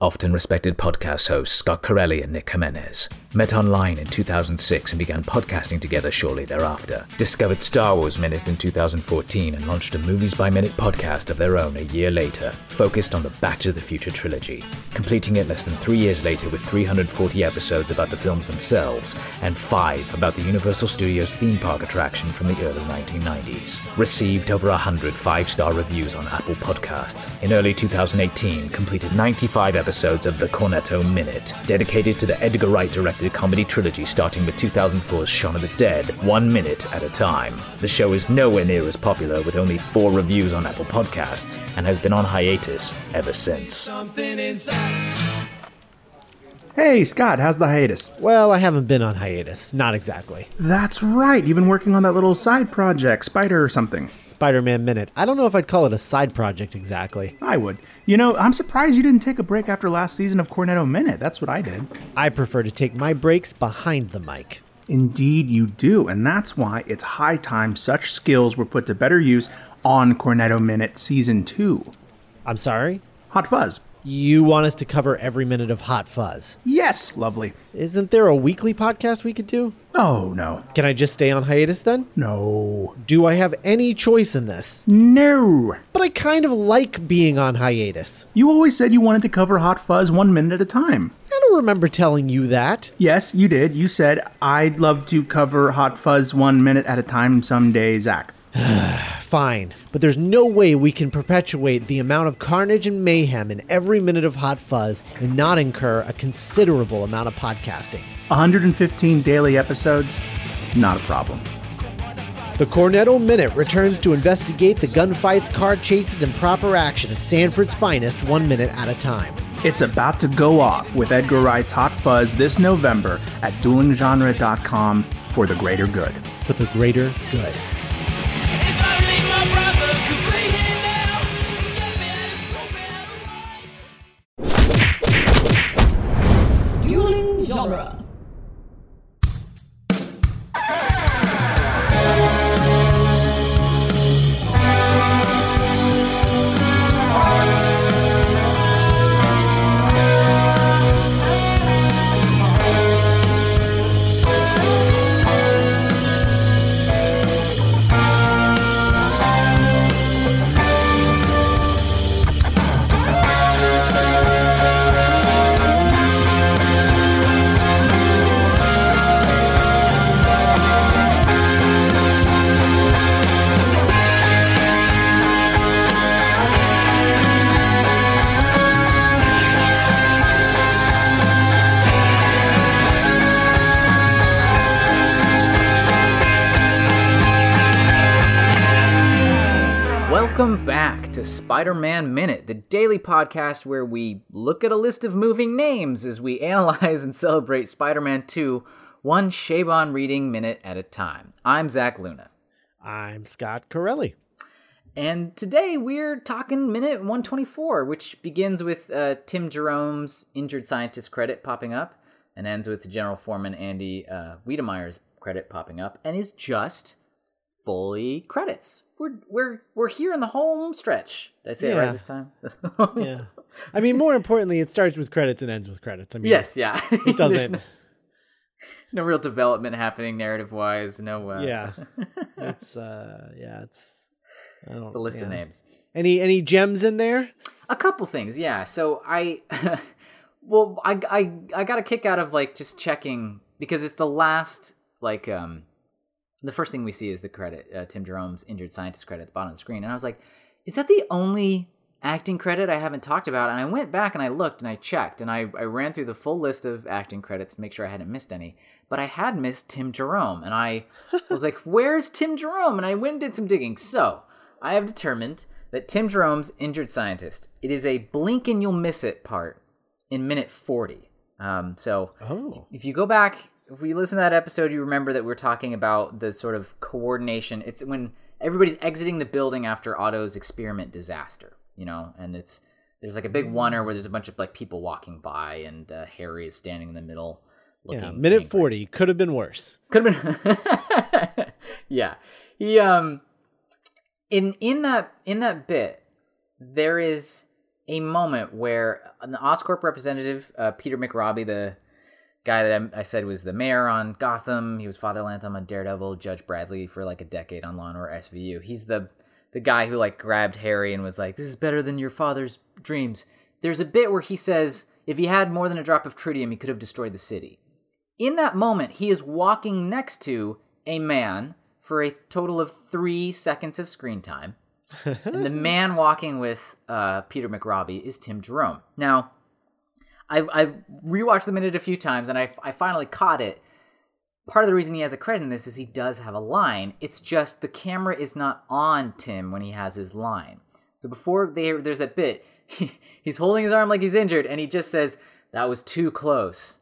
Often respected podcast hosts Scott Corelli and Nick Jimenez met online in 2006 and began podcasting together shortly thereafter. Discovered Star Wars Minute in 2014 and launched a Movies by Minute podcast of their own a year later, focused on the Back to the Future trilogy, completing it less than three years later with 340 episodes about the films themselves and five about the Universal Studios theme park attraction from the early 1990s. Received over 100 five star reviews on Apple Podcasts. In early 2018, completed 95 episodes of The Cornetto Minute, dedicated to the Edgar Wright directed comedy trilogy starting with 2004's Shaun of the Dead, one minute at a time. The show is nowhere near as popular with only four reviews on Apple Podcasts and has been on hiatus ever since. Hey, Scott, how's the hiatus? Well, I haven't been on hiatus. Not exactly. That's right. You've been working on that little side project, Spider or something. Spider Man Minute. I don't know if I'd call it a side project exactly. I would. You know, I'm surprised you didn't take a break after last season of Cornetto Minute. That's what I did. I prefer to take my breaks behind the mic. Indeed, you do. And that's why it's high time such skills were put to better use on Cornetto Minute Season 2. I'm sorry? Hot Fuzz. You want us to cover every minute of Hot Fuzz. Yes, lovely. Isn't there a weekly podcast we could do? Oh, no. Can I just stay on hiatus then? No. Do I have any choice in this? No. But I kind of like being on hiatus. You always said you wanted to cover Hot Fuzz one minute at a time. I don't remember telling you that. Yes, you did. You said, I'd love to cover Hot Fuzz one minute at a time someday, Zach. Fine, but there's no way we can perpetuate the amount of carnage and mayhem in every minute of Hot Fuzz and not incur a considerable amount of podcasting. 115 daily episodes, not a problem. The Cornetto Minute returns to investigate the gunfights, car chases, and proper action of Sanford's finest one minute at a time. It's about to go off with Edgar Wright's Hot Fuzz this November at duelinggenre.com for the greater good. For the greater good. Genre. To Spider Man Minute, the daily podcast where we look at a list of moving names as we analyze and celebrate Spider Man 2, one Chabon reading minute at a time. I'm Zach Luna. I'm Scott Corelli. And today we're talking minute 124, which begins with uh, Tim Jerome's injured scientist credit popping up and ends with General Foreman Andy uh, Wiedemeyer's credit popping up and is just fully credits. We're we're we're here in the home stretch. Did I say it right this time? Yeah. I mean, more importantly, it starts with credits and ends with credits. I mean, Yes, yeah. It doesn't. no, no real development happening narrative wise. No. Uh, Yeah. It's, uh, yeah, it's. I don't, it's a list of names. Any any gems in there? A couple things, yeah. So I, well, I, I, I got a kick out of like just checking because it's the last like um, the first thing we see is the credit, uh, Tim Jerome's injured scientist credit at the bottom of the screen, and I was like, is that the only acting credit I haven't talked about? And I went back and I looked and I checked and I, I ran through the full list of acting credits to make sure I hadn't missed any, but I had missed Tim Jerome, and I was like, where's Tim Jerome? And I went and did some digging. So I have determined that Tim Jerome's injured scientist. It is a blink and you'll miss it part in minute forty. Um, so Oh. if you go back, if we listen to that episode, you remember that we're talking about the sort of coordination. It's when everybody's exiting the building after Otto's experiment disaster, you know, and it's there's like a big oneer where there's a bunch of like people walking by, and uh, Harry is standing in the middle. Looking Yeah, minute angry. 40 could have been worse. Could have been. yeah, he um, in in that in that bit, there is a moment where an Oscorp representative, uh, Peter McRobbie, the guy that I, I said was the mayor on Gotham, he was Father Lantom on Daredevil, Judge Bradley for like a decade on Law and Order SVU. He's the the guy who like grabbed Harry and was like, "This is better than your father's dreams." There's a bit where he says, "If he had more than a drop of tritium, he could have destroyed the city." In that moment, he is walking next to a man for a total of three seconds of screen time. and the man walking with uh, Peter McRobbie is Tim Jerome. Now, I, I rewatched the minute a few times and I, I finally caught it. Part of the reason he has a credit in this is he does have a line. It's just the camera is not on Tim when he has his line. So before they, there's that bit, he, he's holding his arm like he's injured and he just says, That was too close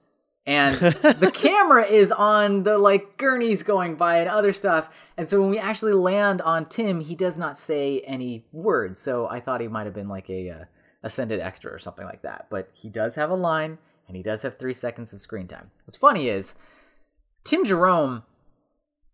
and the camera is on the like gurneys going by and other stuff and so when we actually land on tim he does not say any words so i thought he might have been like a uh, ascended extra or something like that. But he does have a line and he does have three seconds of screen time. What's funny is tim jerome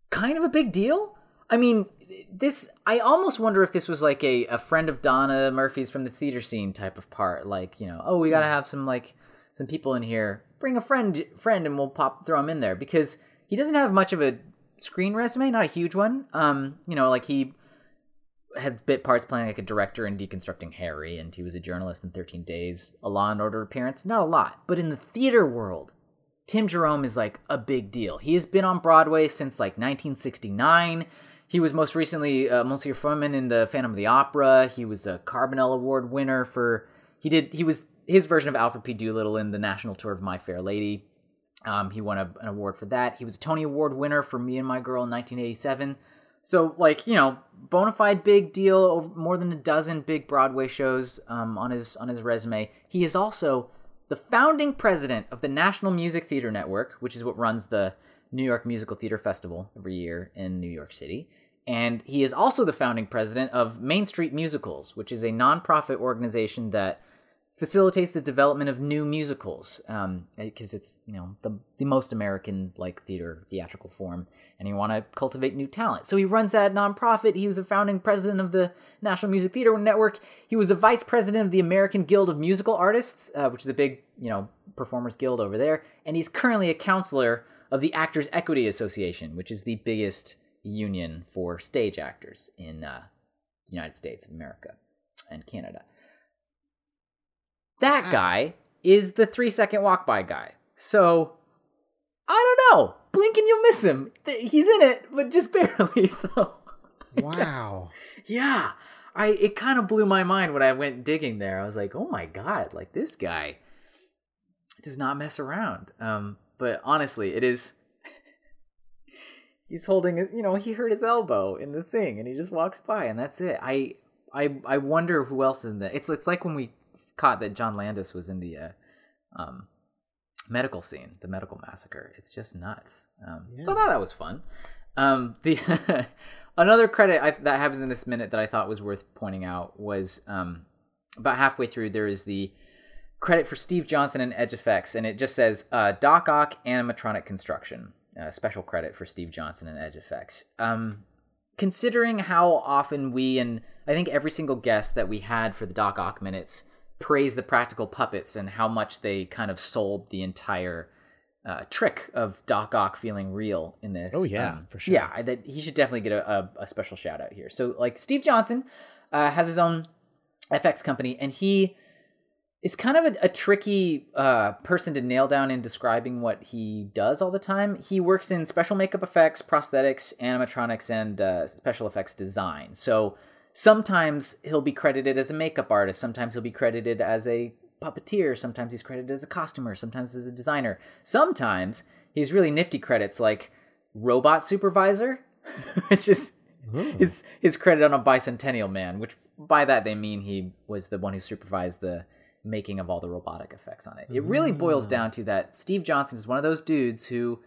kind of a big deal? I mean this i almost wonder if this was like a, a friend of donna murphy's from the theater scene type of part. Like you know oh we gotta have some like some people in here. Bring a friend friend and we'll pop throw him in there. Because he doesn't have much of a screen resume, not a huge one. Um, you know, like he had bit parts playing like a director in Deconstructing Harry, and he was a journalist in 13 Days, a Law and Order appearance, not a lot. But in the theater world, Tim Jerome is like a big deal. He has been on Broadway since like 1969. He was most recently uh, Monsieur Firmin in the Phantom of the Opera. He was a Carbonell Award winner for. He did. He was his version of Alfred P. Doolittle in the national tour of My Fair Lady. Um, he won a, an award for that. He was a Tony Award winner for Me and My Girl in 1987. So, like you know, bona fide big deal. Over more than a dozen big Broadway shows um, on his on his resume. He is also the founding president of the National Music Theater Network, which is what runs the New York Musical Theater Festival every year in New York City. And he is also the founding president of Main Street Musicals, which is a nonprofit organization that facilitates the development of new musicals because um, it's you know the the most American like theater theatrical form, and you want to cultivate new talent. So he runs that nonprofit. He was a founding president of the National Music Theater Network. He was a vice president of the American Guild of Musical Artists, uh, which is a big you know performers guild over there, and he's currently a counselor of the Actors Equity Association, which is the biggest union for stage actors in uh, the United States of America and Canada. That guy is the three second walk by guy. So I don't know. Blink and you'll miss him. He's in it, but just barely. So I guess- Wow. yeah. I it kind of blew my mind when I went digging there. I was like, "Oh my god, like this guy does not mess around." Um but honestly, it is he's holding his, you know, he hurt his elbow in the thing and he just walks by and that's it. I I I wonder who else is in there. It's it's like when we caught that John Landis was in the uh, um medical scene, the medical massacre. It's just nuts. Um, So I thought that was fun. Um, the another credit I, that happens in this minute that I thought was worth pointing out was um, about halfway through there is the credit for Steve Johnson and Edge Effects, and it just says uh, Doc Ock animatronic construction. Uh, special credit for Steve Johnson and Edge Effects. Um, considering how often we and I think every single guest that we had for the Doc Ock minutes praised the practical puppets and how much they kind of sold the entire uh, trick of Doc Ock feeling real in this. Oh, yeah, Um, for sure. Yeah, I, that he should definitely get a, a, a special shout out here. So like Steve Johnson uh, has his own FX company, and he is kind of a, a tricky uh, person to nail down in describing what he does all the time. He works in special makeup effects, prosthetics, animatronics, and uh, special effects design. So sometimes he'll be credited as a makeup artist, sometimes he'll be credited as a puppeteer, sometimes he's credited as a costumer, sometimes as a designer. Sometimes he's really nifty credits like robot supervisor, which is his his credit on a bicentennial man, which by that they mean he was the one who supervised the making of all the robotic effects on it. It really boils mm. down to that Steve Johnson is one of those dudes who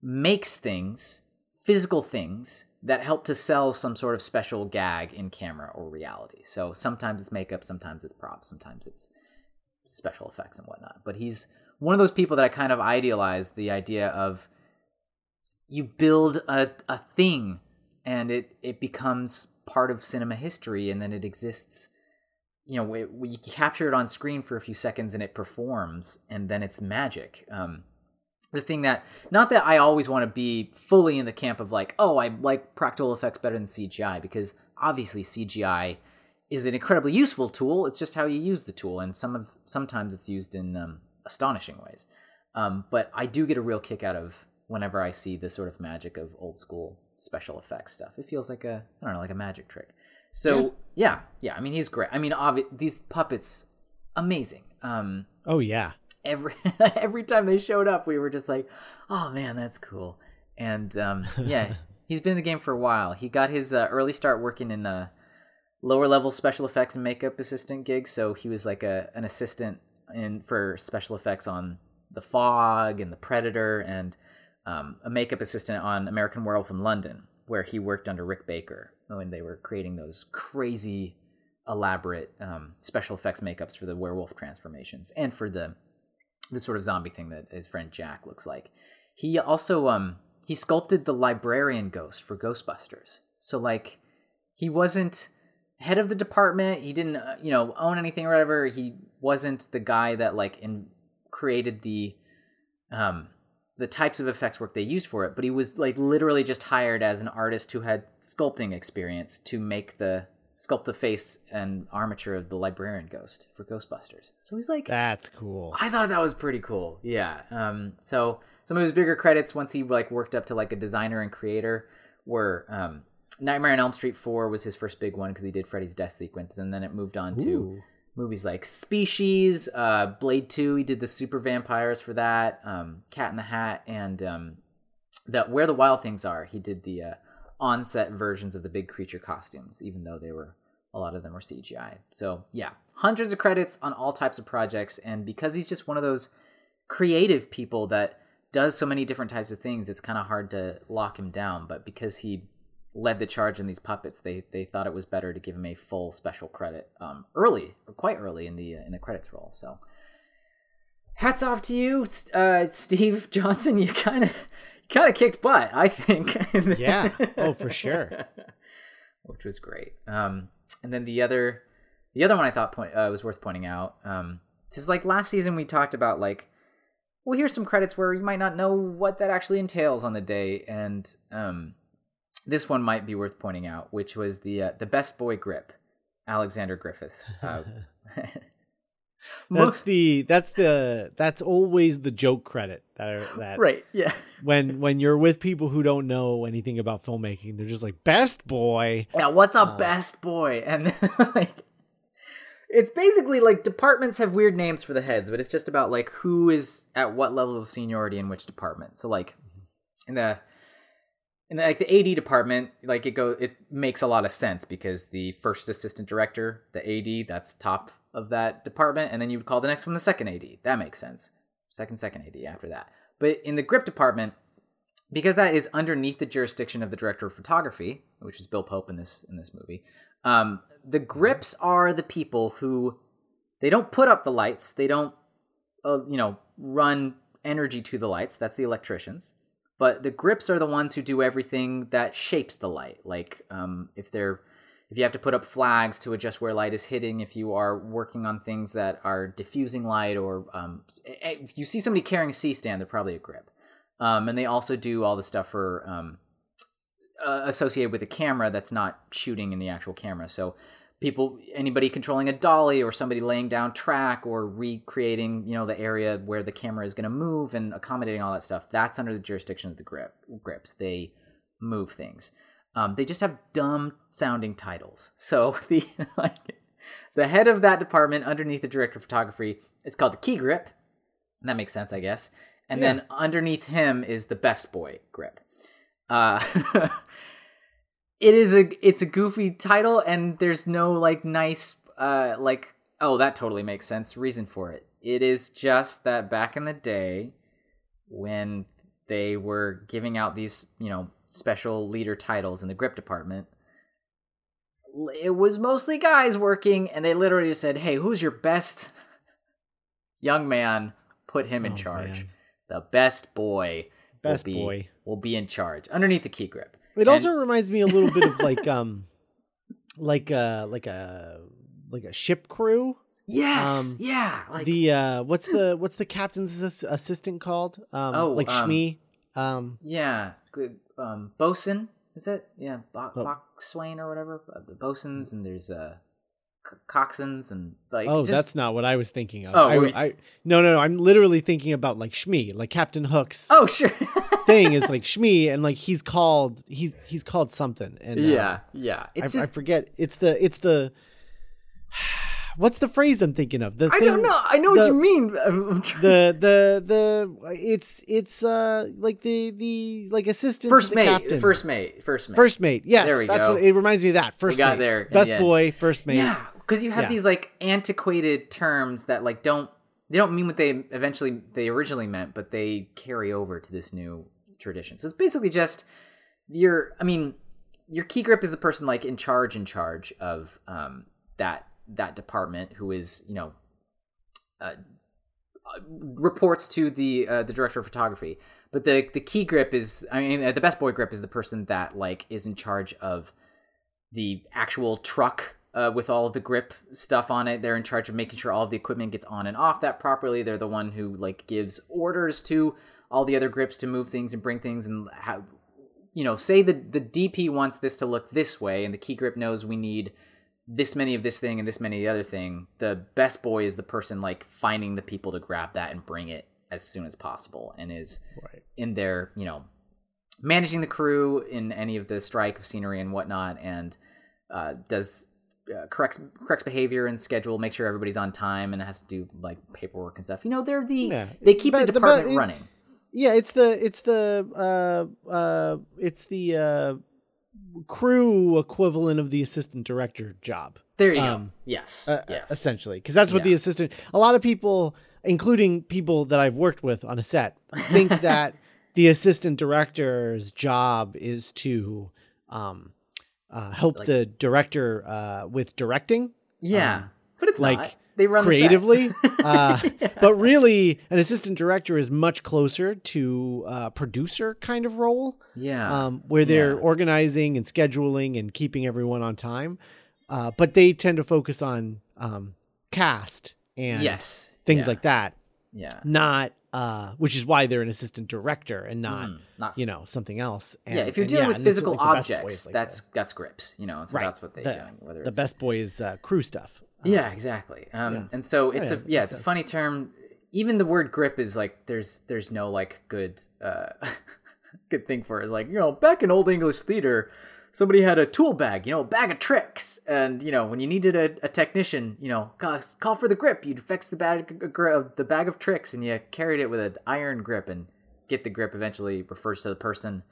makes things, physical things that help to sell some sort of special gag in camera or reality. So sometimes it's makeup, sometimes it's props, sometimes it's special effects and whatnot. But he's one of those people that I kind of idealize the idea of you build a, a thing and it, it becomes part of cinema history and then it exists you know we, you capture it on screen for a few seconds and it performs and then it's magic um the thing that not that i always want to be fully in the camp of like oh i like practical effects better than cgi because obviously cgi is an incredibly useful tool it's just how you use the tool and some of sometimes it's used in um, astonishing ways um, but i do get a real kick out of whenever i see the sort of magic of old school special effects stuff it feels like a i don't know like a magic trick so yeah, yeah. I mean, he's great. I mean, obvi- these puppets, amazing. Um, Oh yeah. Every every time they showed up, we were just like, "Oh man, that's cool." And um, yeah, he's been in the game for a while. He got his uh, early start working in a lower level special effects and makeup assistant gig. So he was like a an assistant in for special effects on The Fog and The Predator, and um, a makeup assistant on American Werewolf in London, where he worked under Rick Baker when they were creating those crazy elaborate um, special effects makeups for the werewolf transformations and for the the sort of zombie thing that his friend Jack looks like. He also um he sculpted the librarian ghost for Ghostbusters. So like he wasn't head of the department, he didn't uh, you know own anything or whatever. He wasn't the guy that like in created the um the types of effects work they used for it, but he was like literally just hired as an artist who had sculpting experience to make the sculpt the face and armature of the librarian ghost for Ghostbusters. So he's like That's cool. I thought that was pretty cool. Yeah. Um, so some of his bigger credits once he like worked up to like a designer and creator were um, Nightmare on Elm Street 4 was his first big one because he did Freddy's death sequence and then it moved on to movies like Species, uh, Blade 2, he did the super vampires for that, um, Cat in the Hat and um, the Where the Wild Things Are. He did the uh, on-set versions of the big creature costumes even though they were a lot of them were CGI. So, yeah, hundreds of credits on all types of projects and because he's just one of those creative people that does so many different types of things, it's kind of hard to lock him down, but because he led the charge in these puppets, they they thought it was better to give him a full special credit um, early, or quite early in the uh, in the credits roll. So, hats off to you, uh, Steve Johnson. You kind of kind of kicked butt, I think. Yeah. Oh, for sure. Which was great. Um, and then the other the other one I thought point uh, was worth pointing out. Um, because like last season we talked about like well here's some credits where you might not know what that actually entails on the day and um this one might be worth pointing out which was the uh, the best boy grip alexander griffiths uh, That's the that's the that's always the joke credit that are, that right yeah when when you're with people who don't know anything about filmmaking, they're just like best boy. yeah what's a Uh. best boy and like it's basically like departments have weird names for the heads but it's just about like who is at what level of seniority in which department so like in the in the, like the AD department, like it go, it makes a lot of sense because the first assistant director, the AD, that's top of that department, and then you would call the next one the second AD. That makes sense. Second, second AD after that. But in the grip department, because that is underneath the jurisdiction of the director of photography, which is Bill Pope in this in this movie, um, the grips are the people who they don't put up the lights, they don't, uh, you know, run energy to the lights. That's the electricians but the grips are the ones who do everything that shapes the light like um, if they're if you have to put up flags to adjust where light is hitting if you are working on things that are diffusing light or um, if you see somebody carrying a c stand they're probably a grip. Um, and they also do all the stuff for um, uh, associated with a camera that's not shooting in the actual camera. So people anybody controlling a dolly or somebody laying down track or recreating you know the area where the camera is going to move and accommodating all that stuff that's under the jurisdiction of the grip grips. They move things um, they just have dumb sounding titles. So the like, the head of that department underneath the director of photography is called the key grip. That makes sense i guess. And then underneath him is the best boy grip. Uh it is a it's a goofy title and there's no like nice uh like oh that totally makes sense reason for it. It is just that back in the day when they were giving out these you know special leader titles in the grip department it was mostly guys working and they literally just said hey who's your best young man put him in Oh, charge man. the best boy Best will be, boy. will be in charge underneath the key grip It And- also reminds me a little bit of like um like uh like a like a ship crew. Yes, Um, yeah, like the uh, what's the what's the captain's assistant called? Um, Oh, like um, Smee. Um, yeah, um, bosun is it? Yeah, Bo- Oh. boxswain or whatever. Uh, The bosuns and there's uh, c- coxswains and like. oh, just- that's not what I was thinking of. Oh, I, I- no, no, no. I'm literally thinking about like Smee, like Captain Hook's oh sure. thing is like Smee, and like he's called he's he's called something. And uh, yeah, yeah. I, It's I just forget. It's the it's the what's the phrase I'm thinking of? The I thing- don't know. I know what you mean. I'm, I'm trying- The the the it's it's uh like the the like assistant first to the mate, captain. first mate, first mate. First mate, yes, There we that's go. what it reminds me of. That first got mate. there best the boy, first mate. Yeah, because you have Yeah. these like antiquated terms that like don't they don't mean what they eventually they originally meant, but they carry over to this new tradition. So it's basically just your. I mean, your key grip is the person like in charge in charge of um that that department who is you know uh, uh, reports to the uh, the director of photography. But the the key grip is I mean uh, the best boy grip is the person that like is in charge of the actual truck uh, with all of the grip stuff on it. They're in charge of making sure all of the equipment gets on and off that properly. They're the one who like gives orders to all the other grips to move things and bring things and how you know say the the DP wants this to look this way and the key grip knows we need this many of this thing and this many of the other thing. The best boy is the person like finding the people to grab that and bring it as soon as possible and is Right. in there, you know, managing the crew in any of the strike of scenery and whatnot, and uh, does uh, corrects corrects behavior and schedule, make sure everybody's on time, and has to do like paperwork and stuff. You know, they're the Yeah. they keep But the the- department but it- running. Yeah, it's the it's the uh uh it's the uh crew equivalent of the assistant director job. There you um, go. Yes, uh, yes. essentially because that's what the assistant a lot of people including people that i've worked with on a set think that the assistant director's job is to um, uh, help Like- the director uh, with directing yeah, um, but it's like not. They run the set. creatively uh, but really an assistant director is much closer to uh, producer kind of role yeah, um, where they're Yeah. organizing and scheduling and keeping everyone on time. Uh, but they tend to focus on um, cast and yes, things yeah, like that, yeah, not uh, which is why they're an assistant director and not Mm, not you know something else. And, yeah. If you're dealing yeah, with and this is physical like the boys objects, like that's the- that's grips. You know, so right. that's what they're the, doing. Whether the it's best boy is uh, crew stuff. Uh, Yeah, exactly. Um, yeah. and so it's yeah, a yeah, it's a funny term. Even the word grip is like there's there's no like good uh good thing for it. Like you know, back in old English theater, somebody had a tool bag, you know, a bag of tricks, and you know when you needed a, a technician, you know, call, call for the grip. You'd fix the bag of the bag of tricks, and you carried it with an iron grip and get the grip. Eventually refers to the person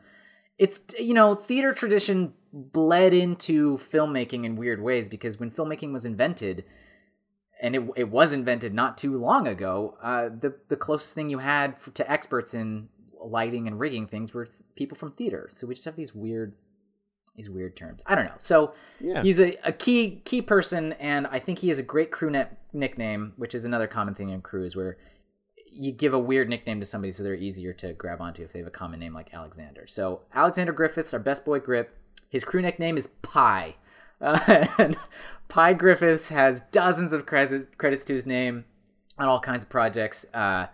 it's you know theater tradition bled into filmmaking in weird ways because when filmmaking was invented and it, it was invented not too long ago uh, the, the closest thing you had f- to experts in lighting and rigging things were th- people from theater so we just have these weird these weird terms i don't know so Yeah. he's a, a key key person and i think he has a great crew net nickname which is another common thing in crews where you give a weird nickname to somebody so they're easier to grab onto if they have a common name like Alexander. So Alexander Griffiths, our best boy Grip, his crew nickname is Pie. Uh, and Pie Griffiths has dozens of credits, credits to his name on all kinds of projects. Uh,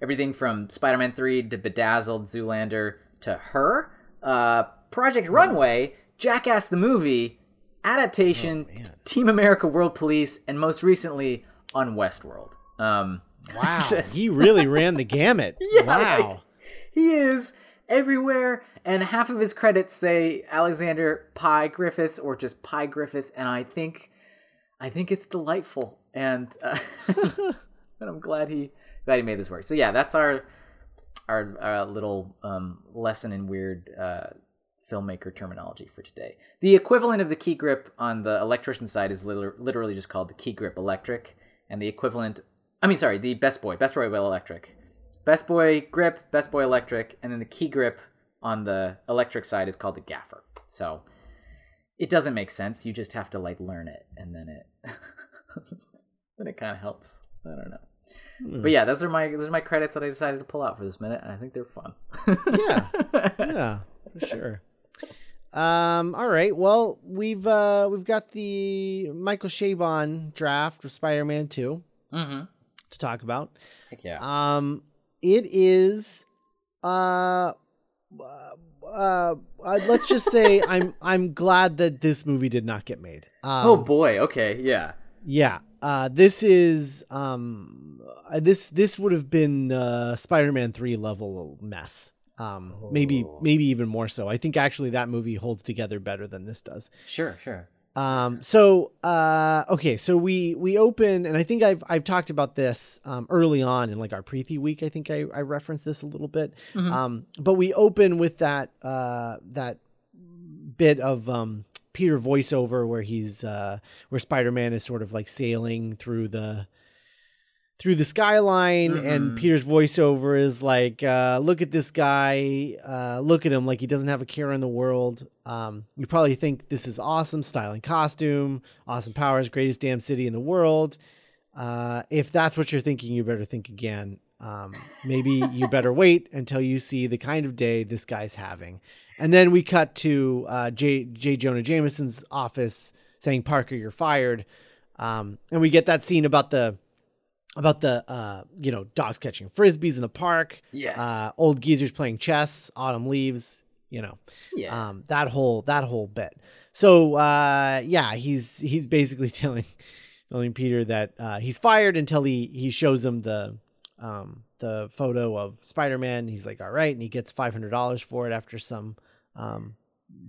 everything from Spider-Man 3 to Bedazzled, Zoolander to Her, uh, Project Runway, Jackass the movie, adaptation, Oh, man. Team America World Police, and most recently on Westworld. Um, Wow, just- he really ran the gamut. Yeah, wow. like, he is everywhere, and half of his credits say Alexander Pie Griffiths or just Pie Griffiths, and I think, I think it's delightful, and uh, and I'm glad he glad he made this work. So yeah, that's our our, our little um, lesson in weird uh, filmmaker terminology for today. The equivalent of the key grip on the electrician side is liter- literally just called the key grip electric, and the equivalent, I mean, sorry, the best boy, best boy will electric, best boy grip, best boy electric, and then the key grip on the electric side is called the gaffer. So it doesn't make sense. You just have to like learn it, and then it then it kind of helps. I don't know. Hmm. But yeah, those are my those are my credits that I decided to pull out for this minute, and I think they're fun. Yeah. yeah, for sure. Um, all right. Well, we've uh we've got the Michael Chabon draft of Spider-Man 2 Mm-hmm. to talk about. Heck yeah. Um, it is, uh, uh, uh, let's just say I'm I'm glad that this movie did not get made. Um, oh boy. Okay. Yeah. yeah. Uh, this is um, uh, this this would have been uh, Spider-Man three level mess. Um, maybe Oh. maybe even more so. I think actually that movie holds together better than this does. Sure. Sure. Um, so uh, okay, so we we open, and I think I've I've talked about this um, early on in like our prethi week. I think I, I referenced this a little bit. Mhm. Um, but we open with that uh, that bit of um, Peter voiceover where he's uh, where Spider Man is sort of like sailing through the through the skyline and Mhm. Peter's voiceover is like uh, look at this guy uh, look at him like he doesn't have a care in the world um, you probably think this is awesome styling costume awesome powers greatest damn city in the world uh, if that's what you're thinking you better think again um, maybe you better wait until you see the kind of day this guy's having and then we cut to uh, J. J. Jonah Jameson's office saying, "Parker, you're fired," um, and we get that scene about the about the uh, you know dogs catching frisbees in the park, Yes. uh, old geezers playing chess, autumn leaves, you know, yeah. um, that whole that whole bit. So uh, yeah, he's he's basically telling telling Peter that uh, he's fired until he he shows him the um, the photo of Spider Man. He's like, all right, and he gets five hundred dollars for it after some um,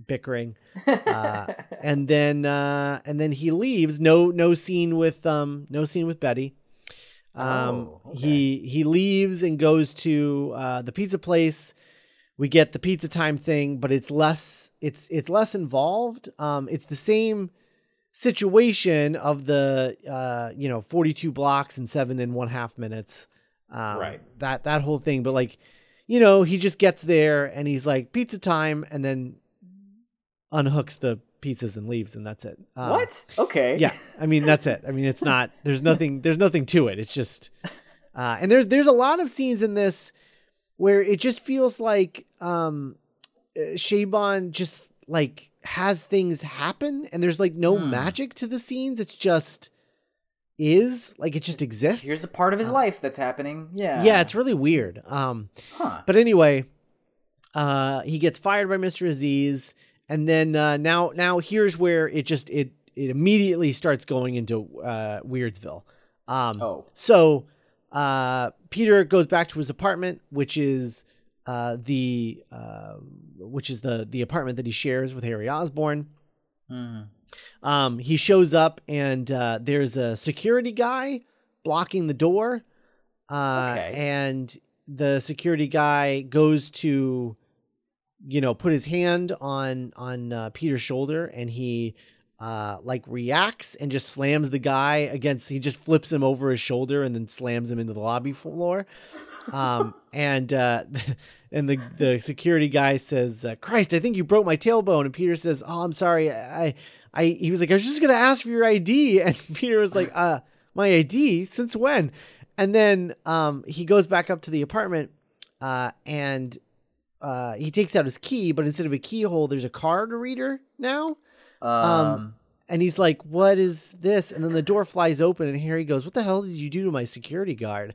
bickering, uh, and then uh, and then he leaves. No no scene with um no scene with Betty. Um, Oh, okay. he he leaves and goes to uh, the pizza place. We get the pizza time thing, but it's less it's it's less involved. Um, it's the same situation of the uh, you know 42 blocks in seven and one half minutes. Um, Right. That that whole thing, but like, you know, he just gets there and he's like pizza time, and then unhooks the pizzas and leaves, and that's it. Um, what? Okay. yeah i mean that's it i mean it's not there's nothing there's nothing to it it's just uh and there's there's a lot of scenes in this where it just feels like um uh, Chabon just like has things happen and there's like no Hmm. magic to the scenes it's just is like it just exists Here's a part of his life that's happening. Yeah. yeah it's really weird um Huh. but anyway, uh, he gets fired by Mr. Aziz, and then uh, now now here's where it just it it immediately starts going into uh, Weirdsville. Um, Oh. so uh, Peter goes back to his apartment, which is uh, the uh, which is the the apartment that he shares with Harry Osborn. Mhm. Um, he shows up and uh, there's a security guy blocking the door. Uh, Okay. And the security guy goes to, you know, put his hand on on uh, Peter's shoulder, and he uh, like reacts and just slams the guy against. He just flips him over his shoulder and then slams him into the lobby floor. Um, and uh, and the the security guy says, uh, "Christ, I think you broke my tailbone." And Peter says, "Oh, I'm sorry. I, I." He was like, "I was just gonna ask for your ID," and Peter was like, "Uh, my ID? Since when?" And then um, he goes back up to the apartment, uh, and uh, he takes out his key, but instead of a keyhole, there's a card reader now. Um, And he's like, "What is this?" And then the door flies open, and Harry goes, "What the hell did you do to my security guard?"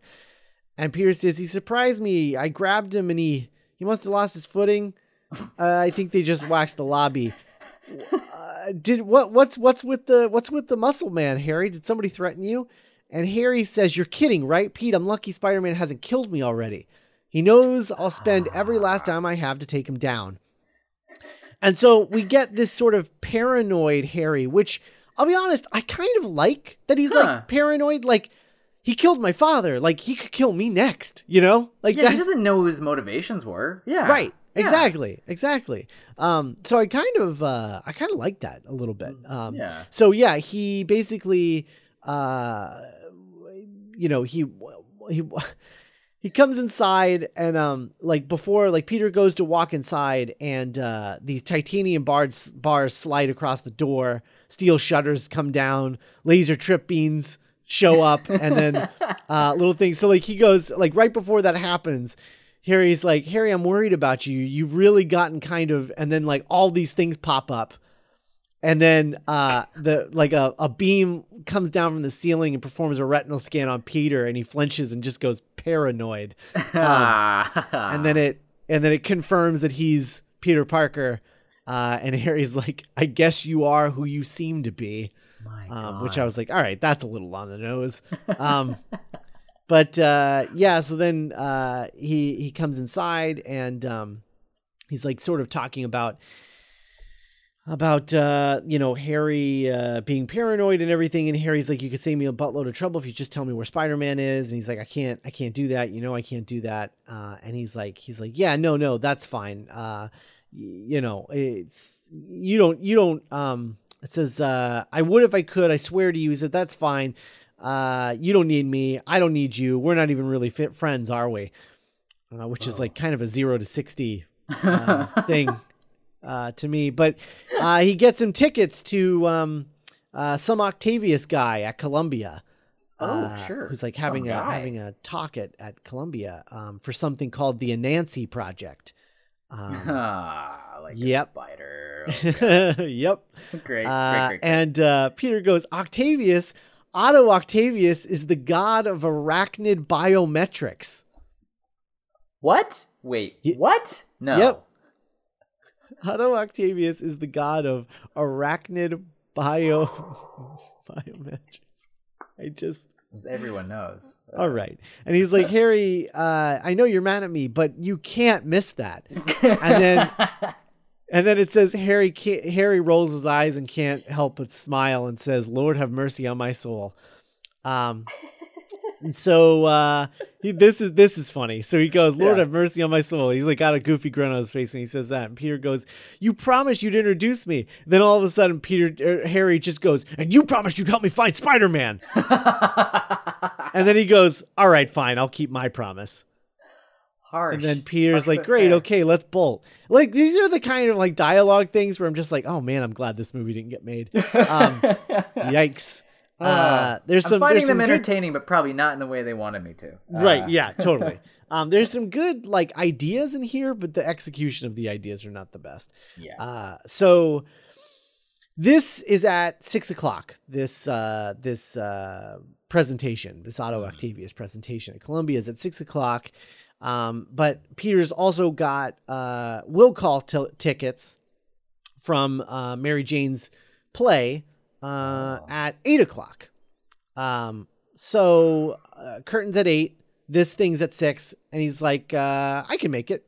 And Peter says, "He surprised me. I grabbed him, and he he must have lost his footing. Uh, I think they just waxed the lobby." Uh, did what? What's what's with the what's with the muscle man, Harry? Did somebody threaten you? And Harry says, "You're kidding, right, Pete? I'm lucky Spider-Man hasn't killed me already. He knows I'll spend every last dime I have to take him down." And so we get this sort of paranoid Harry, which I'll be honest, I kind of like that he's Huh. like paranoid. Like he killed my father. Like he could kill me next. You know, like yeah, that- he doesn't know who his motivations were. Yeah. right Yeah. exactly exactly um so i kind of uh i kind of like that a little bit um Mm, Yeah. so yeah he basically uh you know he he he comes inside and um like before like peter goes to walk inside and uh these titanium bars bars slide across the door. Steel shutters come down. Laser trip beams show up and then uh little things. So like he goes like right before that happens Harry's like, Harry, I'm worried about you. You've really gotten kind of, and then like all these things pop up, and then uh, the like a, a beam comes down from the ceiling and performs a retinal scan on Peter, and he flinches and just goes paranoid, um, and then it and then it confirms that he's Peter Parker, uh, and Harry's like, I guess you are who you seem to be. Um, which I was like, all right, that's a little on the nose. Um, but uh, yeah, so then uh, he he comes inside and um, he's like sort of talking about about uh, you know Harry uh, being paranoid and everything, and Harry's like, you could save me a buttload of trouble if you just tell me where Spider Man is, and he's like, I can't, I can't do that. You know, I can't do that. Uh, and he's like, he's like, yeah, no, no, that's fine. Uh, y- you know, it's you don't, you don't. Um, it says, uh, I would if I could. I swear to you. He said, that's fine. Uh, you don't need me. I don't need you. We're not even really fit friends, are we? Uh, which is like kind of a zero to sixty uh, thing uh, to me. But uh, he gets him tickets to um, uh, some Octavius guy at Columbia. Oh, uh, sure. Who's like Some having a guy. having a talk at at Columbia um, for something called the Anansi Project. Um, Ah, like Yep. a spider. Oh, yep. great, great, Uh, great, great. and uh, Peter goes, Octavius, Otto Octavius is the god of arachnid biometrics. what? Wait, what? No. Yep. Otto Octavius is the god of arachnid bio biometrics. I just As everyone knows. all right. And he's like, Harry, uh, I know you're mad at me, but you can't miss that. And then and then it says Harry Harry rolls his eyes and can't help but smile and says, "Lord have mercy on my soul." Um and so uh he, this is this is funny. So he goes, "Lord Yeah. have mercy on my soul." He's like got a goofy grin on his face when he says that. And Peter goes, "You promised you'd introduce me." Then all of a sudden Peter er, Harry just goes, "And you promised you'd help me find Spider-Man." and then he goes, "All right, fine. I'll keep my promise." Harsh. And then Peter's Harsh like, "Great, fair. okay, let's bolt." Like these are the kind of like dialogue things where I'm just like, "Oh man, I'm glad this movie didn't get made." Um, yikes. Uh, there's I'm some finding there's them good- entertaining, but probably not in the way they wanted me to. right? Uh, Yeah, totally. Um, there's some good like ideas in here, but the execution of the ideas are not the best. Yeah. Uh, so this is at six o'clock. This uh, this uh, presentation, this Otto Octavius presentation at Columbia is at six o'clock. Um, but Peter's also got uh, will call t- tickets from uh, Mary Jane's play uh, at eight o'clock. Um, so uh, curtains at eight. This thing's at six, and he's like, uh, "I can make it."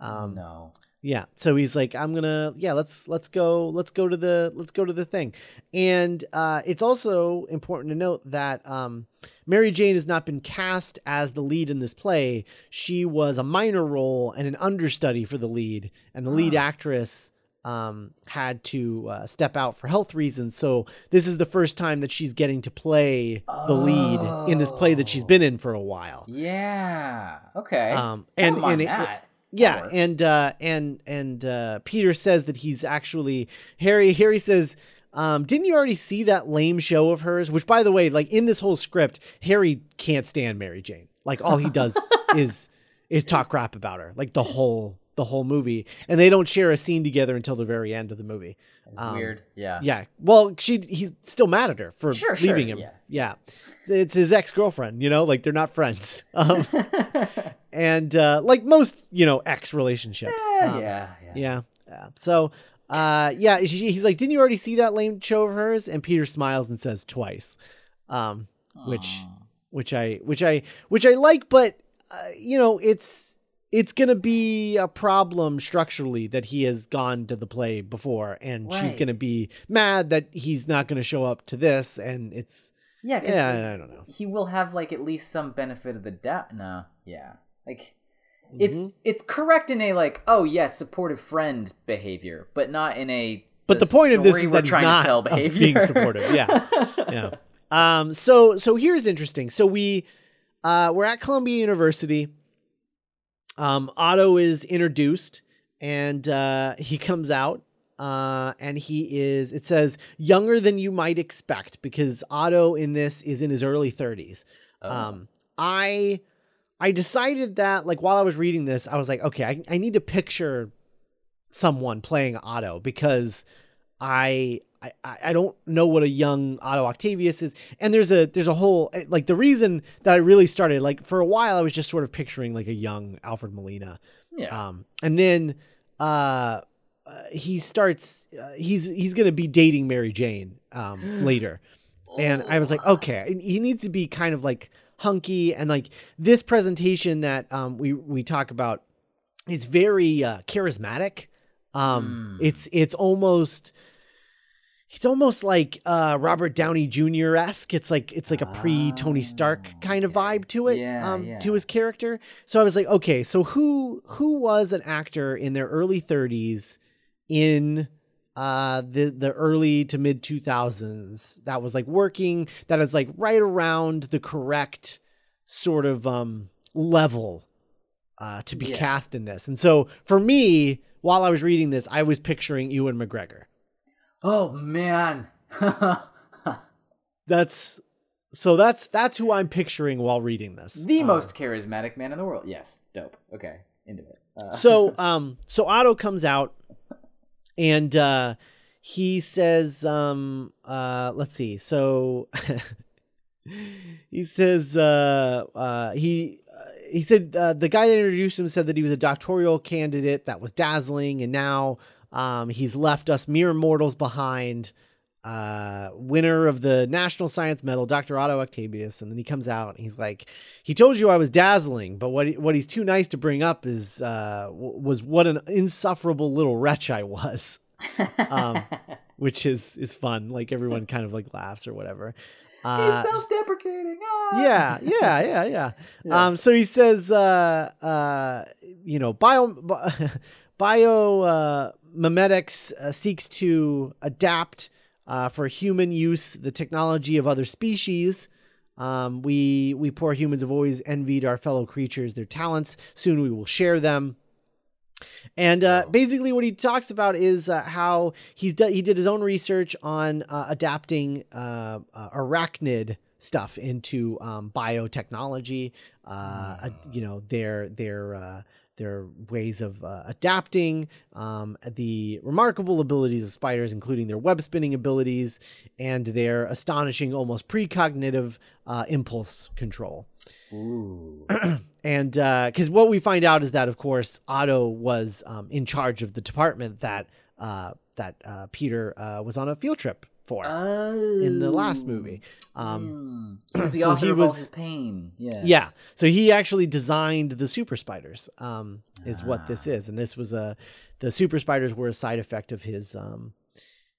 Um, no. yeah. So he's like, I'm gonna, yeah, let's let's go, let's go to the let's go to the thing. And uh, it's also important to note that um, Mary Jane has not been cast as the lead in this play. She was a minor role and an understudy for the lead, and the lead Ah. actress um, had to uh, step out for health reasons. So this is the first time that she's getting to play the lead in this play that she's been in for a while. Yeah. Okay. Um, and and it- that. yeah, and uh, and and uh, Peter says that he's actually Harry. Harry says, um, "Didn't you already see that lame show of hers?" Which, by the way, like in this whole script, Harry can't stand Mary Jane. Like all he does is is talk crap about her, like the whole the whole movie, and they don't share a scene together until the very end of the movie. um, Weird. Yeah. Yeah, well, she he's still mad at her for Sure, sure, leaving him. yeah. yeah, it's his ex girlfriend. You know, like they're not friends. Um, and uh, like most, you know, ex relationships. Eh, um, yeah. Yeah. yeah. Yeah. So, uh, yeah, she, he's like, "Didn't you already see that lame show of hers?" And Peter smiles and says twice, um, which, Aw. which I, which I, which I like, but uh, you know, it's it's gonna be a problem structurally that he has gone to the play before, and she's gonna be mad that he's not gonna show up to this, and it's Yeah. yeah, like, I don't know. He will have like at least some benefit of the doubt. No. Yeah. Like. It's Mhm. it's correct in a like oh yes supportive friend behavior, but not in a But the point of this is we're that trying not to tell behavior. being supportive. Yeah. yeah. Um, so so here's interesting. So we uh, we're at Columbia University. Um, Otto is introduced, and uh, he comes out, uh, and he is. It says younger than you might expect because Otto in this is in his early 30s. Oh. Um, I I decided that like while I was reading this, I was like, okay, I, I need to picture someone playing Otto because I I, I don't know what a young Otto Octavius is. And there's a there's a whole like the reason that I really started like for a while I was just sort of picturing like a young Alfred Molina. Yeah. Um and then uh, uh he starts uh, he's he's going to be dating Mary Jane um later. And I was like, okay, he needs to be kind of like hunky and like this presentation that um we we talk about is very uh charismatic. Um it's it's almost it's almost like uh Robert Downey Jr. esque. It's like it's like a pre Tony Stark kind of vibe to it, Yeah, um, yeah. to his character. So I was like, okay, so who who was an actor in their early 30s in uh the the early to mid 2000s that was like working that is like right around the correct sort of um level uh to be Yeah. cast in this. And so for me, while I was reading this, I was picturing Ewan McGregor. Oh man. That's so that's that's who I'm picturing while reading this. the Uh, most charismatic man in the world. Yes. Dope. Okay. Into it. Uh, so um so Otto comes out and uh he says um uh let's see. So he says uh uh he uh, he said uh, the guy that introduced him said that he was a doctoral candidate that was dazzling and now um he's left us mere mortals behind uh winner of the national science medal dr otto octavius and then he comes out and he's like he told you i was dazzling but what he, what he's too nice to bring up is uh w- was what an insufferable little wretch i was um which is is fun like everyone kind of like laughs or whatever uh, He's self-deprecating. Ah! yeah, yeah, yeah, yeah. Yeah. Um, so he says, uh, uh, you know, bio, bio, uh, mimetics uh, seeks to adapt uh, for human use the technology of other species. Um, we we poor humans have always envied our fellow creatures their talents. Soon we will share them. And uh, basically, what he talks about is uh, how he's. He did his own research on uh, adapting uh, uh, arachnid stuff into um, biotechnology. Uh, uh, you know, their their uh, their ways of uh, adapting, um, the remarkable abilities of spiders, including their web spinning abilities and their astonishing, almost precognitive uh, impulse control Ooh. and because what we find out is that of course Otto was um, in charge of the department that uh, that uh, Peter uh, was on a field trip for in the last movie. Um, Mm. He was the so author he of all his pain. Yeah. yeah, so he actually designed the super spiders. Um, is what this is, and this was a the super spiders were a side effect of his um,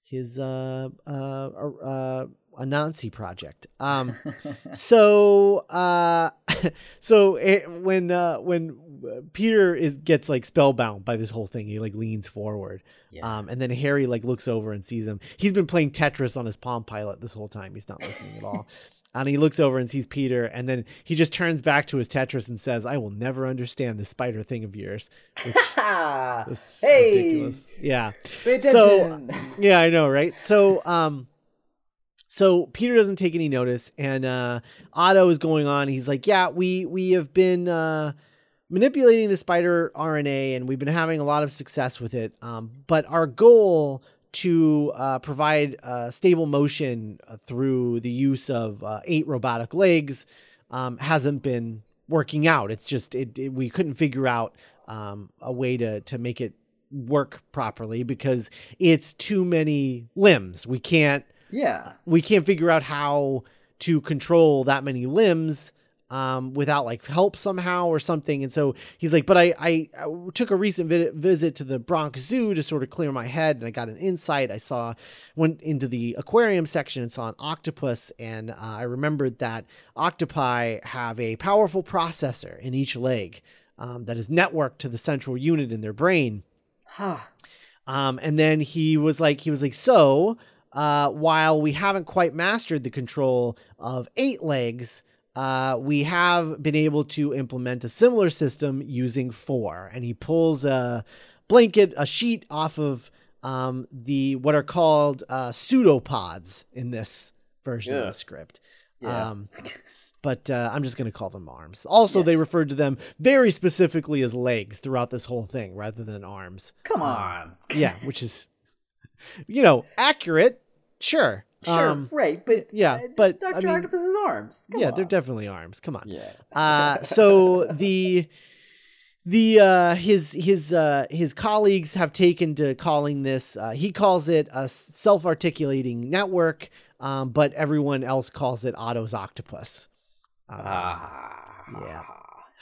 his uh, uh, uh, Anansi project. Um, so uh so it, when uh when uh, peter is gets like spellbound by this whole thing he like leans forward Yeah. um and then harry like looks over and sees him. He's been playing tetris on his palm pilot this whole time. He's not listening at all. And he looks over and sees peter and then he just turns back to his tetris and says i will never understand this spider thing of yours which hey, ridiculous. Yeah. Pay So- yeah, I know, right? So, um, so Peter doesn't take any notice, and uh, Otto is going on. He's like, "Yeah, we we have been uh, manipulating the spider RNA, and we've been having a lot of success with it. Um, but our goal to uh, provide uh, stable motion uh, through the use of uh, eight robotic legs um, hasn't been working out. It's just it, it- we couldn't figure out um, a way to to make it work properly because it's too many limbs. We can't yeah. we can't figure out how to control that many limbs um, without like help somehow or something. And so he's like, but I, I, I took a recent vi- visit to the Bronx Zoo to sort of clear my head, and I got an insight. I saw went into the aquarium section and saw an octopus, and uh, I remembered that octopi have a powerful processor in each leg um, that is networked to the central unit in their brain. Huh. Um, and then he was like, he was like, so uh, while we haven't quite mastered the control of eight legs, uh, we have been able to implement a similar system using four. And he pulls a blanket, a sheet off of um, the what are called uh, pseudopods in this version of the script. Yeah. Um, but uh, I'm just going to call them arms. Also, they referred to them very specifically as legs throughout this whole thing rather than arms. Come on. Yeah, which is, you know, accurate. Sure. Sure, Um, right, but yeah, uh, but, I Doctor mean- Octopus's arms. Come yeah, they're definitely arms. Come on. Yeah. Uh, so the the uh, his his uh, his colleagues have taken to calling this. Uh, he calls it a self articulating network, um, but everyone else calls it Otto's octopus. Um, Ah.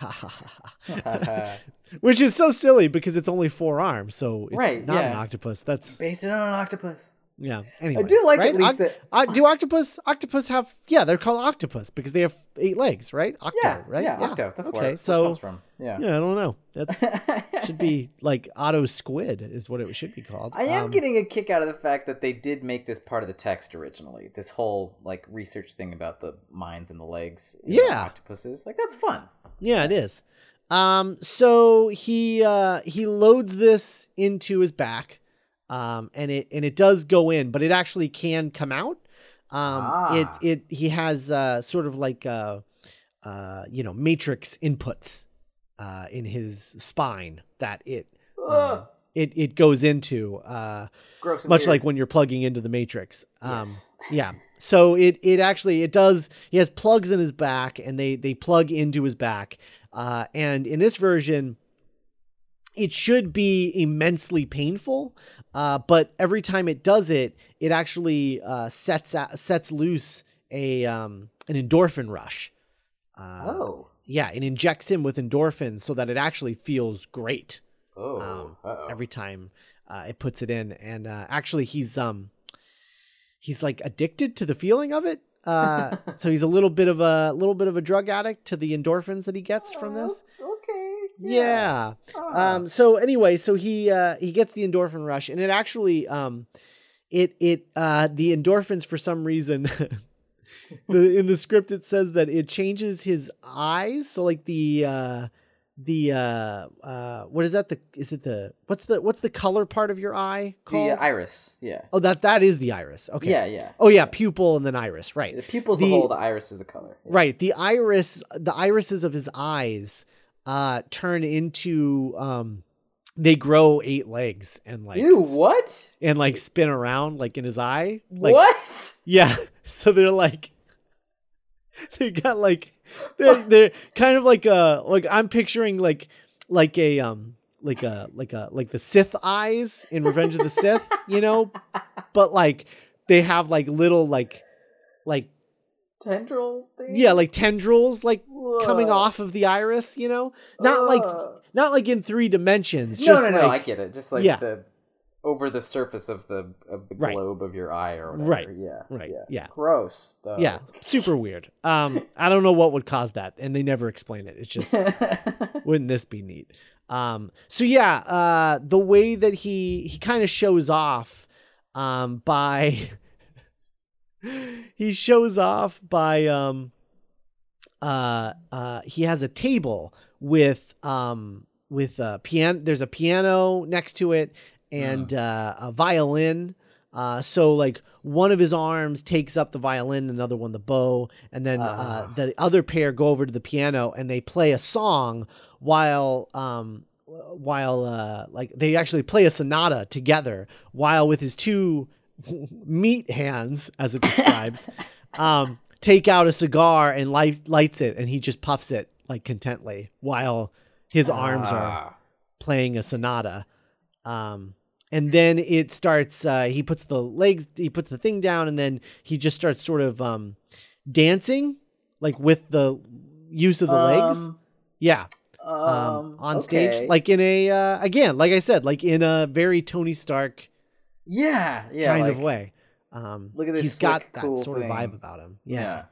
Which is so silly because it's only four arms, so it's Right, not an octopus. That's Based it on an octopus. Yeah. Anyway, I do like right? at least Oc- that- uh, do octopus octopus have? Yeah, they're called octopus because they have eight legs, right? Octo, Yeah, right? Yeah, Octo. That's okay. where it so comes from. Yeah. yeah, I don't know. That should be like Otto Squid is what it should be called. I am Um, getting a kick out of the fact that they did make this part of the text originally. This whole like research thing about the minds and the legs. in Yeah. octopuses. Like that's fun. Yeah, it is. Um, so he uh he loads this into his back, um, and it and it does go in, but it actually can come out. Um, Ah. it it he has uh sort of like uh uh you know matrix inputs uh in his spine that it um, it it goes into uh Gross. much weird. like when you're plugging into the matrix um Yes. yeah so it it actually it does he has plugs in his back and they they plug into his back uh and in this version it should be immensely painful uh but every time it does it it actually uh sets out, sets loose a um an endorphin rush. Uh, Oh. yeah it injects him with endorphins so that it actually feels great. Oh. um, every time uh, it puts it in. And uh, actually he's um he's like addicted to the feeling of it. Uh so he's a little bit of a little bit of a drug addict to the endorphins that he gets from this Okay. yeah, Ah. um so anyway so he uh he gets the endorphin rush and it actually um it it uh the endorphins for some reason the in the script it says that it changes his eyes so like the uh the uh uh what is that the is it the what's the what's the color part of your eye the called uh, iris. Yeah. oh that that is the iris okay Yeah. Yeah. oh yeah pupil and then iris right The pupil's the, The- whole. The iris is the color. Yeah. right the iris the irises of his eyes uh turn into um they grow eight legs and like Ew. What? and like spin around like in his eye like what? yeah so they're like they got like they're, they're kind of like a like i'm picturing like like a um like a like a like the sith eyes in revenge of the sith you know but like they have like little like like Tendril thing. yeah like tendrils like coming off of the iris you know not like not like in three dimensions No, just no, no. I like get it. Just like Yeah. the over the surface of the of the Right. globe of your eye or whatever. Right. Yeah. Right, Yeah. yeah. Gross. Though. yeah super weird um i don't know what would cause that and they never explain it it's just wouldn't this be neat um so yeah uh the way that he he kind of shows off um by he shows off by um uh uh he has a table with um with a piano there's a piano next to it and uh a violin uh so like one of his arms takes up the violin another one the bow and then uh Ah. the other pair go over to the piano and they play a song while um while uh like they actually play a sonata together while with his two meat hands as it describes um take out a cigar and light, lights it and he just puffs it like contently while his arms are Ah. playing a sonata um and then it starts uh he puts the legs he puts the thing down and then he just starts sort of um dancing like with the use of the legs Um, yeah um, um, on okay. stage like in a uh again like i said like in a very tony stark yeah, yeah, kind like, of way. Um look at this he's got that cool sort of vibe about him. Yeah, yeah.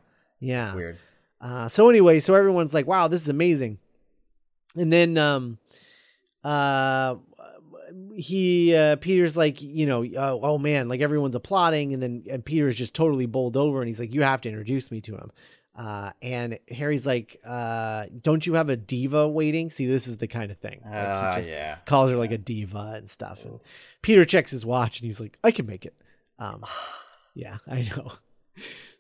Yeah, it's weird. Uh, so anyway, so everyone's like, "Wow, this is amazing," and then um, uh, he uh, Peter's like, you know, oh, oh man, like everyone's applauding, and then and Peter's just totally bowled over, and he's like, "You have to introduce me to him." Uh, and Harry's like, uh, "Don't you have a diva waiting?" See, this is the kind of thing. Like, Ah, he just yeah. calls her like a diva and stuff. And Peter checks his watch, and he's like, "I can make it." Um, yeah, I know.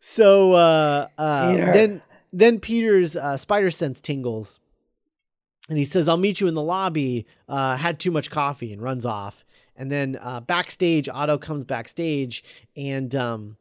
so uh, uh, then then Peter's uh, spider sense tingles, and he says, "I'll meet you in the lobby." Uh, had too much coffee and runs off. And then uh, backstage, Otto comes backstage, and um,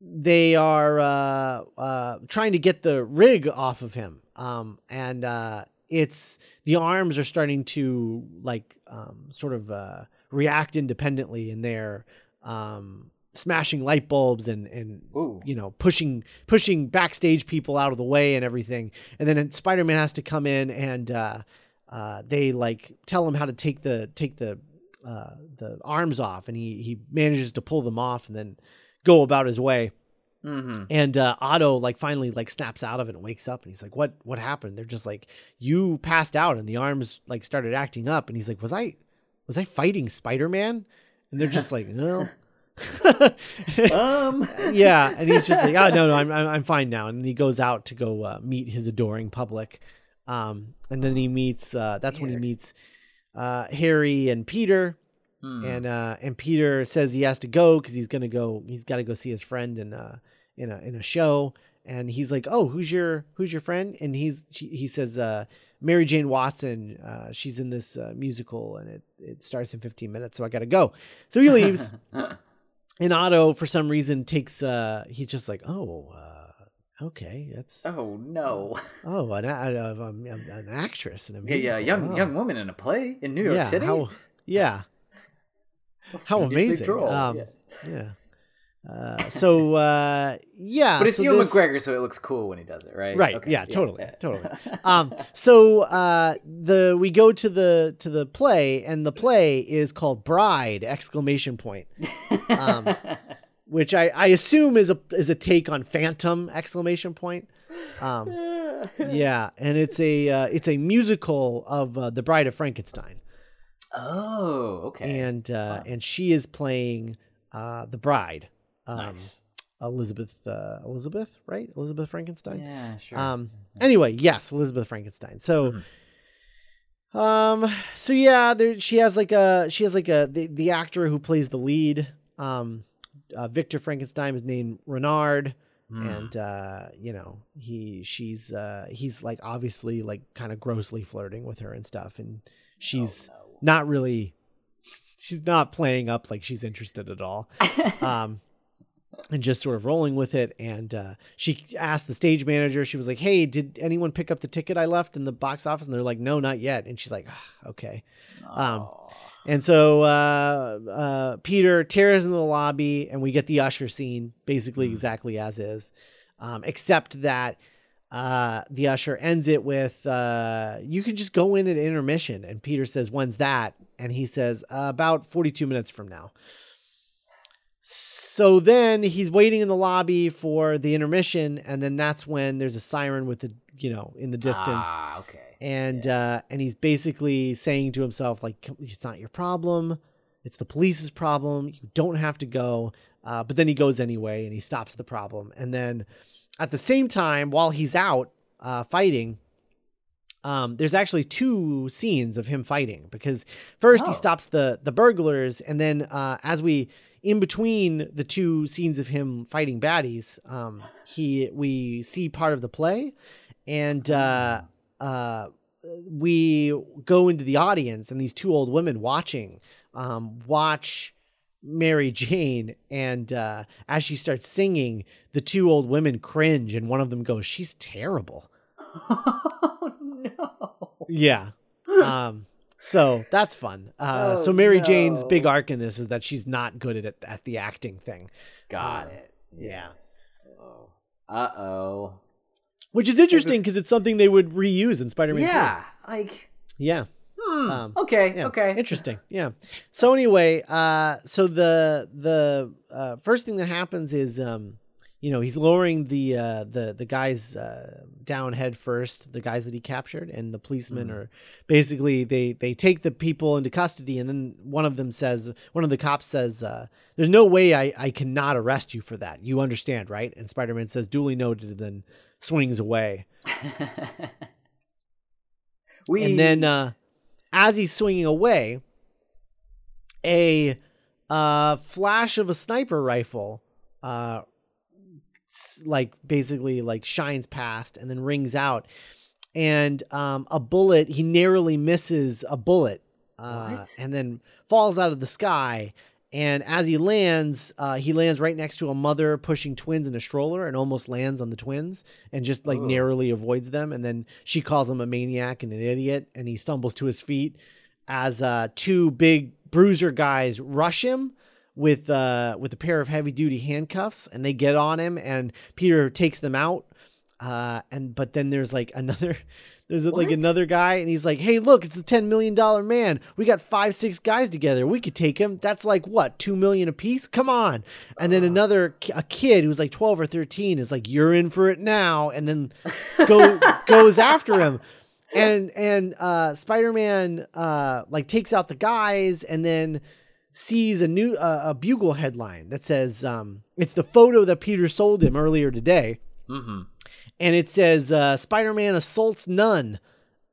they are uh, uh, trying to get the rig off of him. Um, and uh, it's the arms are starting to like um, sort of uh, react independently, and they're um, smashing light bulbs and and Ooh. you know pushing pushing backstage people out of the way and everything. And then Spider Man has to come in and uh, uh, they like tell him how to take the take the uh, the arms off, and he he manages to pull them off and then go about his way. Mm-hmm. And uh, Otto like finally like snaps out of it and wakes up and he's like, "What? What happened?" They're just like, "You passed out and the arms like started acting up." And he's like, "Was I, was I fighting Spider Man?" And they're just like, "No." Um. yeah, and he's just like, "Oh no, no, I'm I'm, I'm fine now." And he goes out to go uh, meet his adoring public. Um, and then he meets. Uh, that's when he meets uh, Harry and Peter. Hmm. and uh and Peter says he has to go because he's gonna go he's got to go see his friend in uh in a in a show and he's like oh who's your who's your friend and he's she, he says uh Mary Jane Watson uh she's in this uh, musical and it it starts in 15 minutes so I gotta go so he leaves and Otto for some reason takes uh he's just like oh uh okay that's oh no. oh an, a- a- um, an actress in a Yeah, yeah, young oh. young woman in a play in New York yeah, City. how, yeah how amazing. droll, Um, yes. Yeah. Uh, so uh, yeah, But it's so Ewan this- McGregor, so it looks cool when he does it, right? Right. Okay, Yeah. Totally. yeah. Totally. Um. So uh, the we go to the to the play, and the play is called Bride! Exclamation point, um, which I I assume is a is a take on Phantom! Exclamation point. Um. Yeah, and it's a uh, it's a musical of uh, the Bride of Frankenstein. Oh, okay. and uh, Wow. and she is playing uh, the bride, um, nice. Elizabeth uh, Elizabeth, right? Elizabeth Frankenstein. Yeah, sure. Um. Anyway, yes, Elizabeth Frankenstein. So. Mhm. Um. So yeah, there she has like a she has like a the, the actor who plays the lead. Um, uh, Victor Frankenstein is named Renard, Hmm. and uh, you know he she's uh he's like obviously like kind of grossly flirting with her and stuff, and she's Oh, no. Not really she's not playing up like she's interested at all. Um and just sort of rolling with it. And uh she asked the stage manager she was like hey did anyone pick up the ticket i left in the box office? And they're like no not yet. And she's like "Ah, okay. Um, Oh. and so uh uh peter tears into the lobby and we get the usher scene basically Mhm. exactly as is. Um except that uh the usher ends it with uh you can just go in at intermission. And peter says when's that? And he says uh, about 42 minutes from now. So then he's waiting in the lobby for the intermission and then that's when there's a siren with the you know in the distance. Ah, okay. and uh and he's basically saying to himself like it's not your problem. It's the police's problem. You don't have to go. Uh, but then he goes anyway and he stops the problem. And then at the same time while he's out uh, fighting um, there's actually two scenes of him fighting because first he Oh. stops the the burglars and then uh, as we in between the two scenes of him fighting baddies um, he we see part of the play and uh, uh, we go into the audience and these two old women watching um, watch Mary Jane and uh, as she starts singing the two old women cringe and one of them goes she's terrible oh no. yeah um so that's fun uh Oh, so Mary Jane's big arc in this is that she's not good at at the acting thing Got Um, it. Yes. Oh. Uh oh. which is interesting because it's something they would reuse in Spider-Man 3. Yeah. Like. yeah Hmm. Um, okay. Yeah, Okay. Interesting. Yeah. So anyway, uh so the the uh first thing that happens is um you know, he's lowering the uh the the guys uh down head first, the guys that he captured and the policemen Mhm. are basically they they take the people into custody and then one of them says one of the cops says uh there's no way I I cannot arrest you for that. You understand, right? And Spider-Man says duly noted and then swings away. we and then uh, as he's swinging away, a uh, flash of a sniper rifle uh, like basically like shines past and then rings out. And um, a bullet he narrowly misses a bullet uh, and then falls out of the sky and as he lands uh, he lands right next to a mother pushing twins in a stroller and almost lands on the twins and just like narrowly avoids them. And then she calls him a maniac and an idiot and he stumbles to his feet as uh, two big bruiser guys rush him with uh, with a pair of heavy duty handcuffs and they get on him and Peter takes them out. Uh, and but then there's like another there's like another guy and he's like hey look it's the 10 million dollar man. We got five six guys together. We could take him. That's like what 2 million a piece come on. And then another a kid who's like 12 or 13 is like you're in for it now and then go goes after him. And and uh spider-man uh like takes out the guys and then sees a new uh, a bugle headline that says um it's the photo that peter sold him earlier today. Mm-hmm. And it says uh, Spider-Man assaults nun,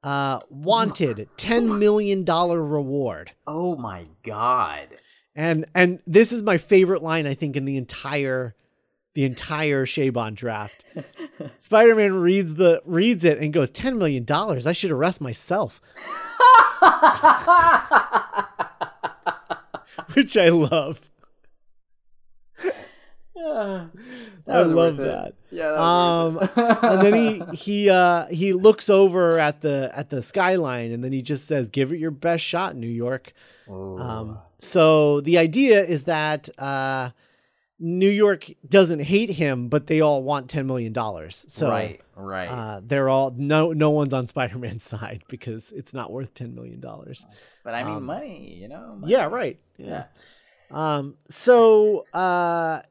uh, wanted, ten million dollar reward. Oh my god. And and this is my favorite line I think in the entire the entire Chabon draft. Spider-Man reads the reads it and goes ten million dollars. I should arrest myself, which I love. That I love that. Yeah. That Um, was worth it. and then he he uh he looks over at the at the skyline and then he just says give it your best shot new york um so the idea is that uh new york doesn't hate him but they all want 10 million dollars so right. Right. uh they're all no no one's on spider-man's side because it's not worth 10 million dollars but I mean, um, money. You know. money. yeah right Yeah. um, so uh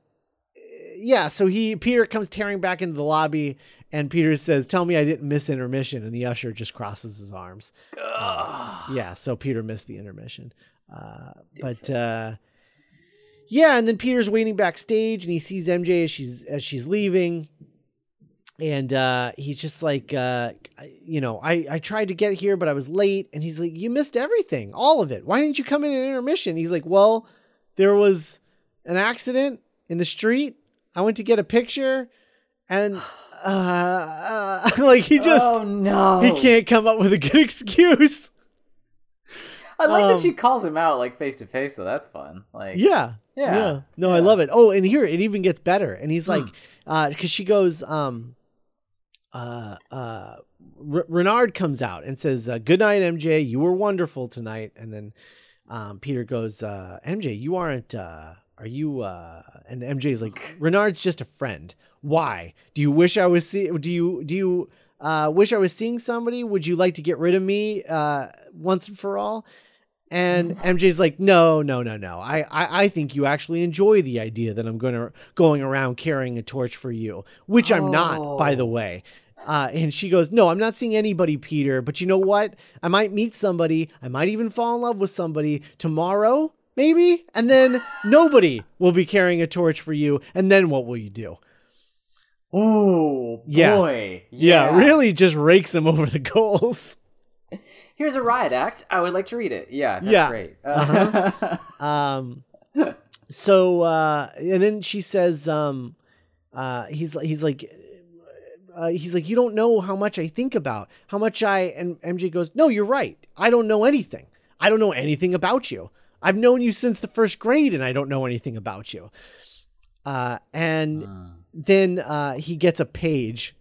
yeah, so he Peter comes tearing back into the lobby and Peter says, "Tell me I didn't miss intermission." And the usher just crosses his arms. Ugh. Yeah, so Peter missed the intermission. Uh but uh yeah, and then Peter's waiting backstage and he sees MJ as she's as she's leaving. And uh he's just like uh you know, I I tried to get here but I was late and he's like you missed everything, all of it. Why didn't you come in at intermission? He's like, "Well, there was an accident in the street. I went to get a picture and uh, uh like he just oh no. he can't come up with a good excuse." I like um, that she calls him out like face to face though. That's fun. Like. Yeah. Yeah. No, I yeah. Hmm. love it. Oh, and here it even gets better. And he's like, uh, because she goes, um, uh, uh, R- Renard comes out and says, uh, "Good night, MJ. You were wonderful tonight." And then, um, Peter goes, uh, "MJ, you aren't. Uh, are you?" Uh, and MJ's like, "Renard's just a friend. Why? Do you wish I was see? Do you? Do you?" Uh, wish I was seeing somebody. Would you like to get rid of me uh, once and for all? And MJ's like, no, no, no, no. I, I, I think you actually enjoy the idea that I'm going to going around carrying a torch for you, which I'm not, by the Oh. way. Uh, and she goes, no, I'm not seeing anybody, Peter. But you know what? I might meet somebody. I might even fall in love with somebody tomorrow, maybe. And then nobody will be carrying a torch for you. And then what will you do? Oh Yeah. boy. Yeah, really just rakes him over the goals. Here's a riot act. I would like to read it. Yeah. That's Yeah. Great. Uh-huh. Um, so uh, and then she says, um, uh, he's he's like, uh, he's like, you don't know how much I think about how much I. And MJ goes, no, you're right. I don't know anything. I don't know anything about you. I've known you since the first grade, and I don't know anything about you. Uh, and Mm, then uh, he gets a page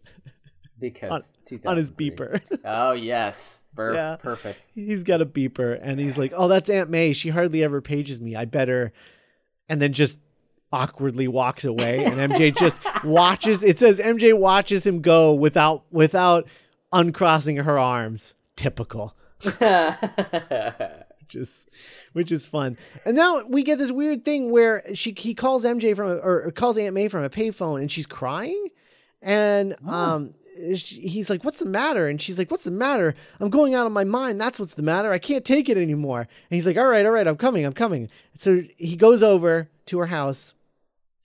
because on his beeper. Oh yes. Yeah. Perfect. he's got a beeper and he's like, "Oh, that's Aunt May. She hardly ever pages me. I better." And then just awkwardly walks away and MJ just watches. It says MJ watches him go without without uncrossing her arms. Typical. Which is which is fun. And now we get this weird thing where she he calls MJ from a, or calls Aunt May from a payphone and she's crying? And um she, he's like what's the matter? And she's like what's the matter? I'm going out of my mind. That's what's the matter. I can't take it anymore. And he's like all right all right i'm coming i'm coming. So he goes over to her house.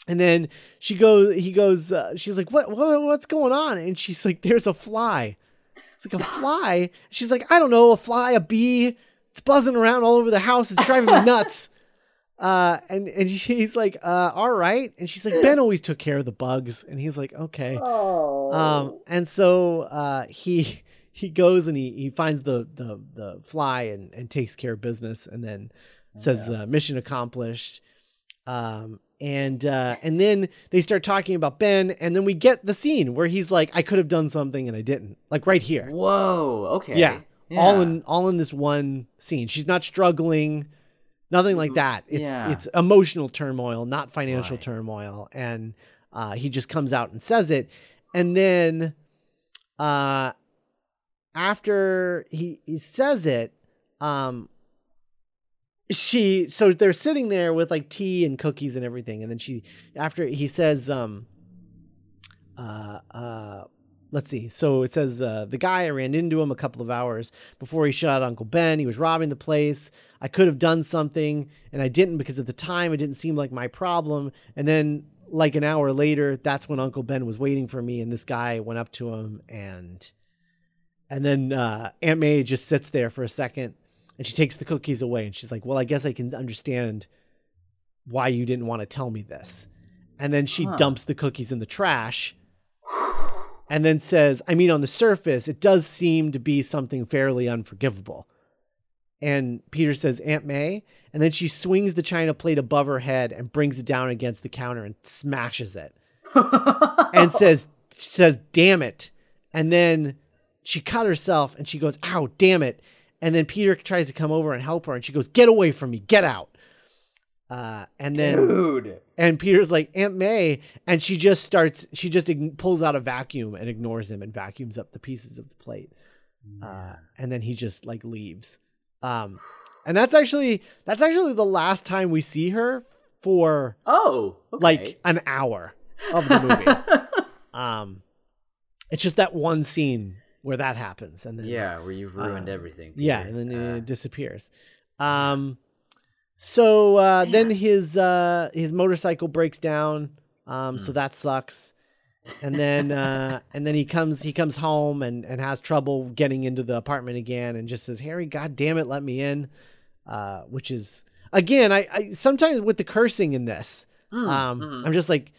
And then she goes he goes uh, she's like what, what what's going on? And she's like there's a fly. It's like a fly? She's like i don't know a fly a bee it's buzzing around all over the house it's driving me nuts Uh, and and he's like, uh, all right. And she's like, Ben always took care of the bugs, and he's like, okay. Oh. Um, and so uh, he he goes and he he finds the the the fly and and takes care of business, and then says uh, mission accomplished. Um, and uh, and then they start talking about Ben, and then we get the scene where he's like, I could have done something and I didn't, like right here. Whoa. Okay. Yeah. All in all in this one scene. She's not struggling, nothing like that. It's yeah. it's emotional turmoil, not financial Right. turmoil. And uh, he just comes out and says it, and then uh, after he he says it, um, she so they're sitting there with like tea and cookies and everything, and then she after he says um uh uh let's see. So it says uh the guy i ran into him a couple of hours before he shot uncle ben. He was robbing the place. I could have done something and i didn't because at the time it didn't seem like my problem. And then like an hour later that's when uncle ben was waiting for me and this guy went up to him and and then uh aunt may just sits there for a second and she takes the cookies away and she's like well i guess i can understand why you didn't want to tell me this. And then she Huh. dumps the cookies in the trash and then says, I mean, on the surface, it does seem to be something fairly unforgivable. And Peter says, Aunt May. And then she swings the china plate above her head and brings it down against the counter and smashes it and says, says, damn it. And then she cut herself and she goes, ow, damn it. And then Peter tries to come over and help her and she goes, get away from me, get out. Uh, and then Dude. and Peter's like, Aunt May. And she just starts, she just ign- pulls out a vacuum and ignores him and vacuums up the pieces of the plate. Uh, and then he just like leaves. Um, and that's actually, that's actually the last time we see her for Oh. Okay. like an hour of the movie. um, it's just that one scene where that happens. And then, yeah, where you've ruined Uh, everything. yeah, and then Uh, it disappears. Um, so uh, then his uh, his motorcycle breaks down. Um, Hmm. so that sucks. And then uh, and then he comes he comes home and and has trouble getting into the apartment again and just says Harry, God damn it, let me in. Uh, which is again, I, I sometimes with the cursing in this, mm, um, mhm. I'm just like.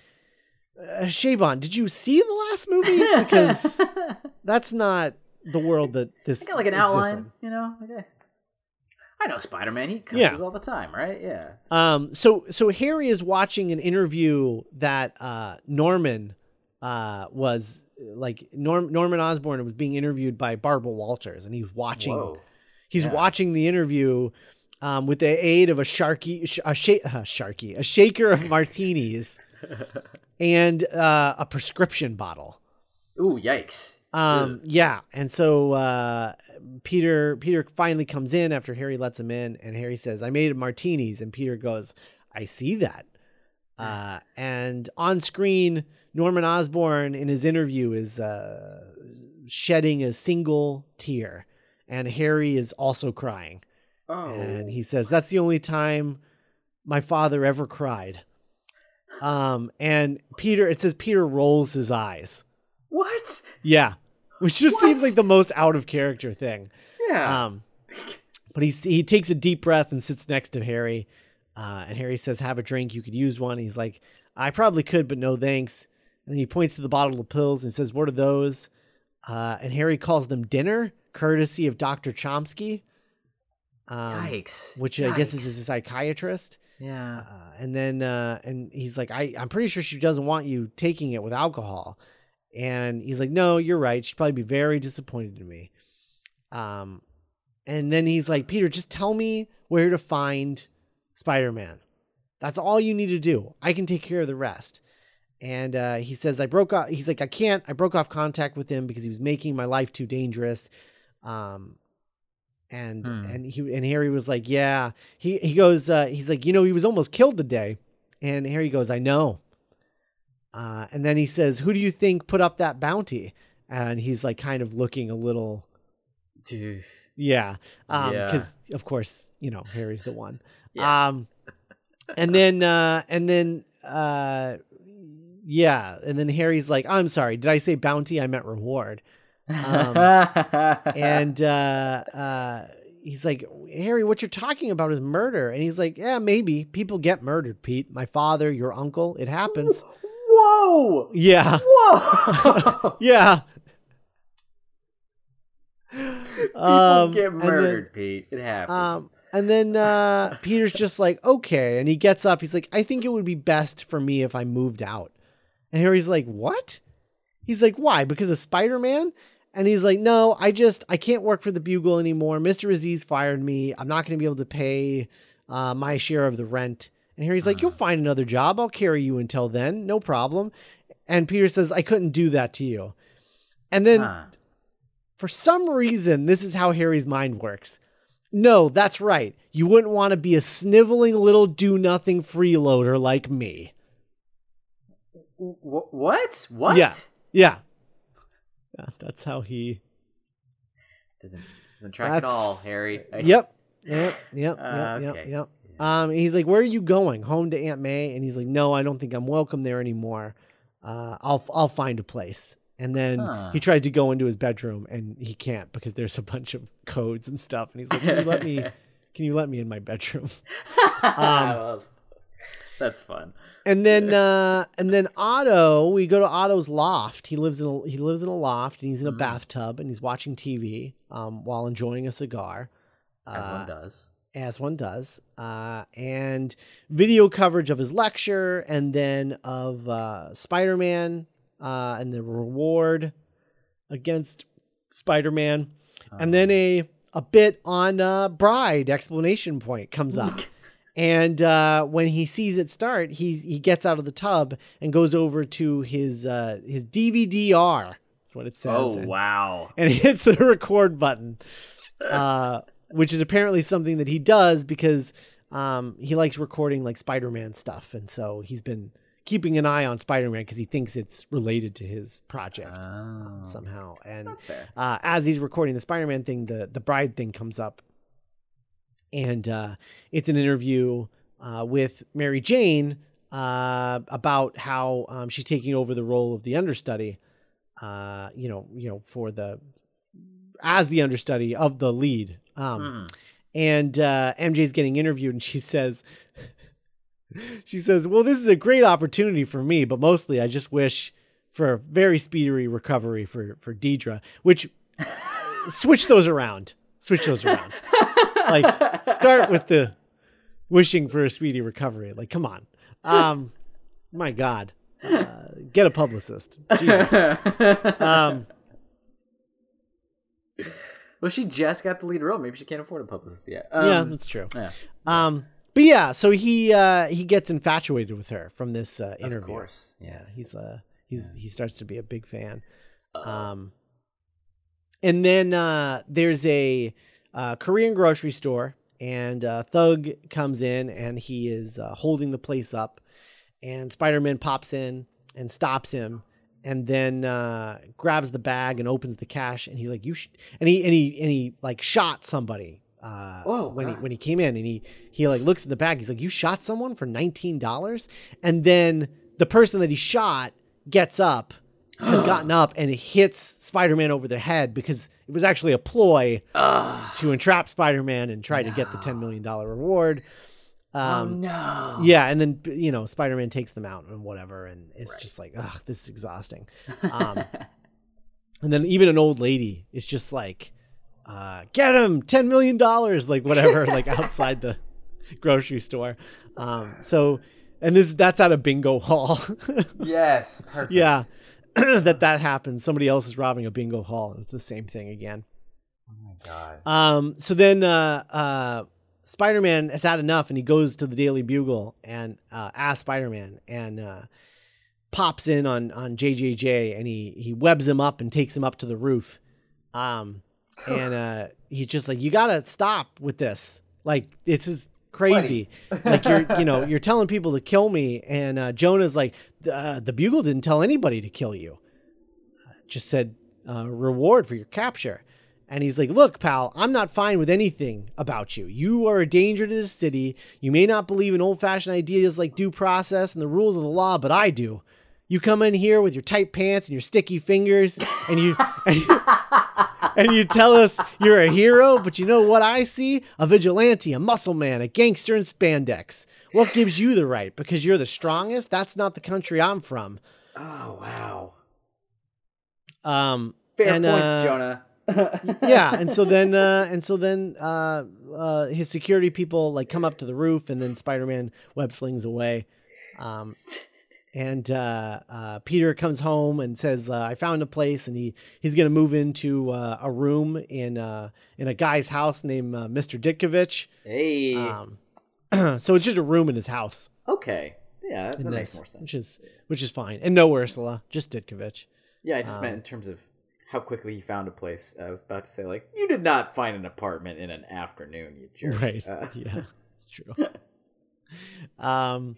Uh, Chabon, did you see the last movie? Because that's not the world that this I got like an exists in. outline, you know. Okay. I know Spider Man. He cusses Yeah. all the time, right? Yeah. Um, so so Harry is watching an interview that uh, Norman uh, was like Norm, Norman Osborn was being interviewed by Barbara Walters, and he's watching Whoa. he's Yeah. watching the interview um, with the aid of a sharky sh- a sh- uh, sharky a shaker of martinis and uh, a prescription bottle. Ooh, yikes. Um, yeah, and so uh, Peter Peter finally comes in after Harry lets him in, and Harry says, "I made martinis," and Peter goes, "I see that." Uh, and on screen, Norman Osborn in his interview is uh, shedding a single tear, and Harry is also crying, Oh. and he says, "That's the only time my father ever cried." Um, and Peter, it says Peter rolls his eyes. what? Yeah, which just seems like the most out of character thing. Yeah. Um, but he he takes a deep breath and sits next to Harry, uh, and Harry says, "Have a drink. You could use one." He's like, "I probably could, but no thanks." And he points to the bottle of pills and says, "What are those?" Uh, and Harry calls them dinner, courtesy of Doctor Chomsky, um, Yikes. which I guess is Yikes. a psychiatrist. Yeah. Uh, and then uh, and he's like, I I'm pretty sure she doesn't want you taking it with alcohol. And he's like, No, you're right. She'd probably be very disappointed in me. Um, and then he's like, Peter, just tell me where to find Spider Man. That's all you need to do. I can take care of the rest. And uh, he says, I broke off. He's like, I can't. I broke off contact with him because he was making my life too dangerous. Um, and Hmm. and he and Harry was like, yeah. He he goes, uh, he's like, you know, he was almost killed today. And Harry goes, I know. Uh, and then he says, who do you think put up that bounty? And he's like, kind of looking a little, Dude. yeah, um, Yeah. because of course, you know, Harry's the one. Yeah. Um, and then uh, and then uh, yeah, and then Harry's like, I'm sorry, did I say bounty? I meant reward. Um, and uh, uh, he's like, Harry, what you're talking about is murder. And he's like, Yeah, maybe people get murdered, Pete. My father, your uncle, it happens. Whoa! Yeah, Whoa! yeah. People Um, get and then- murdered, Pete. It happens. Um, and then uh, Peter's just like, okay. And he gets up. He's like, I think it would be best for me if I moved out. And Harry's like, what? He's like, why? Because of Spider Man? And he's like, no, I just, I can't work for the Bugle anymore. Mr. Aziz fired me. I'm not going to be able to pay uh, my share of the rent. And Harry's like, you'll find another job. I'll carry you until then. No problem. And Peter says, I couldn't do that to you. And then Huh. for some reason, this is how Harry's mind works. No, that's right. You wouldn't want to be a sniveling little do nothing freeloader like me. Wh- what? What? Yeah. Yeah. Yeah, that's how he. Doesn't doesn't track at all, Harry. I- Yep. Yep. Yep. Uh, Yep. Yep. Yep. Um, he's like, "Where are you going? Home to Aunt May?" And he's like, "No, I don't think I'm welcome there anymore. Uh, I'll I'll find a place." And then Huh. he tries to go into his bedroom, and he can't because there's a bunch of codes and stuff. And he's like, "Can you let me? Can you let me in my bedroom?" Love- That's fun. And then uh and then Otto, we go to Otto's loft. He lives in a he lives in a loft and he's in a Mhm. bathtub and he's watching TV um while enjoying a cigar. As Uh, one does. As one does. Uh and video coverage of his lecture and then of uh Spider-Man uh and the reward against Spider-Man. And then a a bit on uh Bride explanation point comes up. And uh, when he sees it start, he he gets out of the tub and goes over to his uh, his DVD-R. That's what it says. Oh and, wow. And he hits the record button, uh, which is apparently something that he does because um, he likes recording like Spider-Man stuff, and so he's been keeping an eye on Spider-Man because he thinks it's related to his project Oh, somehow. And uh, as he's recording the Spider-Man thing, the the bride thing comes up, and uh, it's an interview uh, with Mary Jane uh, about how um, she's taking over the role of the understudy. Uh, you know, you know, for the as the understudy of the lead. Um, Hmm. and uh, MJ's getting interviewed, and she says, she says, "Well, this is a great opportunity for me, but mostly I just wish for a very speedy recovery for for Deidre." Which switch those around, switch those around. like start with the wishing for a speedy recovery. Like, come on, um, my God, uh, get a publicist. Jesus. Um, well, she just got the lead role. Maybe she can't afford a publicist yet. Um, yeah, that's true. yeah. Um, but yeah, so he uh, he gets infatuated with her from this uh, interview. Of course. Yeah, he's uh he's he starts to be a big fan. Um, and then uh, there's a uh, Korean grocery store, and uh, Thug comes in, and he is uh, holding the place up, and Spider-Man pops in and stops him, and then uh, grabs the bag and opens the cash, and he's like, "You," sh-, and he and he and he like shot somebody. Uh, Oh, when he when he came in, and he he like looks in the bag, he's like, "You shot someone for nineteen dollars," and then the person that he shot gets up has gotten up and hits Spider-Man over the head because it was actually a ploy Ugh. to entrap Spider-Man and try to get the $10 million reward. Oh Um, no. yeah, and then you know Spider-Man takes them out and whatever, and it's just like, ugh, this is exhausting. Um, and then even an old lady is just like, uh, get him ten million dollars, like whatever, like outside the grocery store. Um, so, and this that's at a bingo hall. yes. Perfect. yeah, that that happens. Somebody else is robbing a bingo hall, and it's the same thing again. Oh my god. Um, so then uh, uh, Spider Man has had enough and he goes to the Daily Bugle and uh, asks Spider Man and uh, pops in on, on JJJ and he, he webs him up and takes him up to the roof. Um, and uh, he's just like, You got to stop with this. Like, this is crazy. like, you're, you know, you're telling people to kill me. And uh, Jonah's like, uh, The Bugle didn't tell anybody to kill you, Uh, just said uh, reward for your capture. And he's like, Look, pal, I'm not fine with anything about you. You are a danger to the city. You may not believe in old fashioned ideas like due process and the rules of the law, but I do. You come in here with your tight pants and your sticky fingers, and you and you, and you tell us you're a hero, but you know what I see? A vigilante, a muscle man, a gangster in spandex. What gives you the right? Because you're the strongest? That's not the country I'm from. Oh wow. Um, Fair And, points, uh, Jonah. Yeah, and so then, uh, and so then, uh, uh, his security people like come up to the roof, and then Spider-Man web slings away. Um, and uh, uh, Peter comes home and says, uh, "I found a place," and he he's gonna move into uh, a room in uh, in a guy's house named uh, Mr. Ditkovich. Hey. Um, so it's just a room in his house. okay. Yeah, that, that makes this, more sense. Which is which is fine, and no Ursula, just Ditkovich. Yeah, I just Um, meant in terms of how quickly he found a place. I was about to say, like, you did not find an apartment in an afternoon, you jerk. Right. Uh, yeah, it's true. um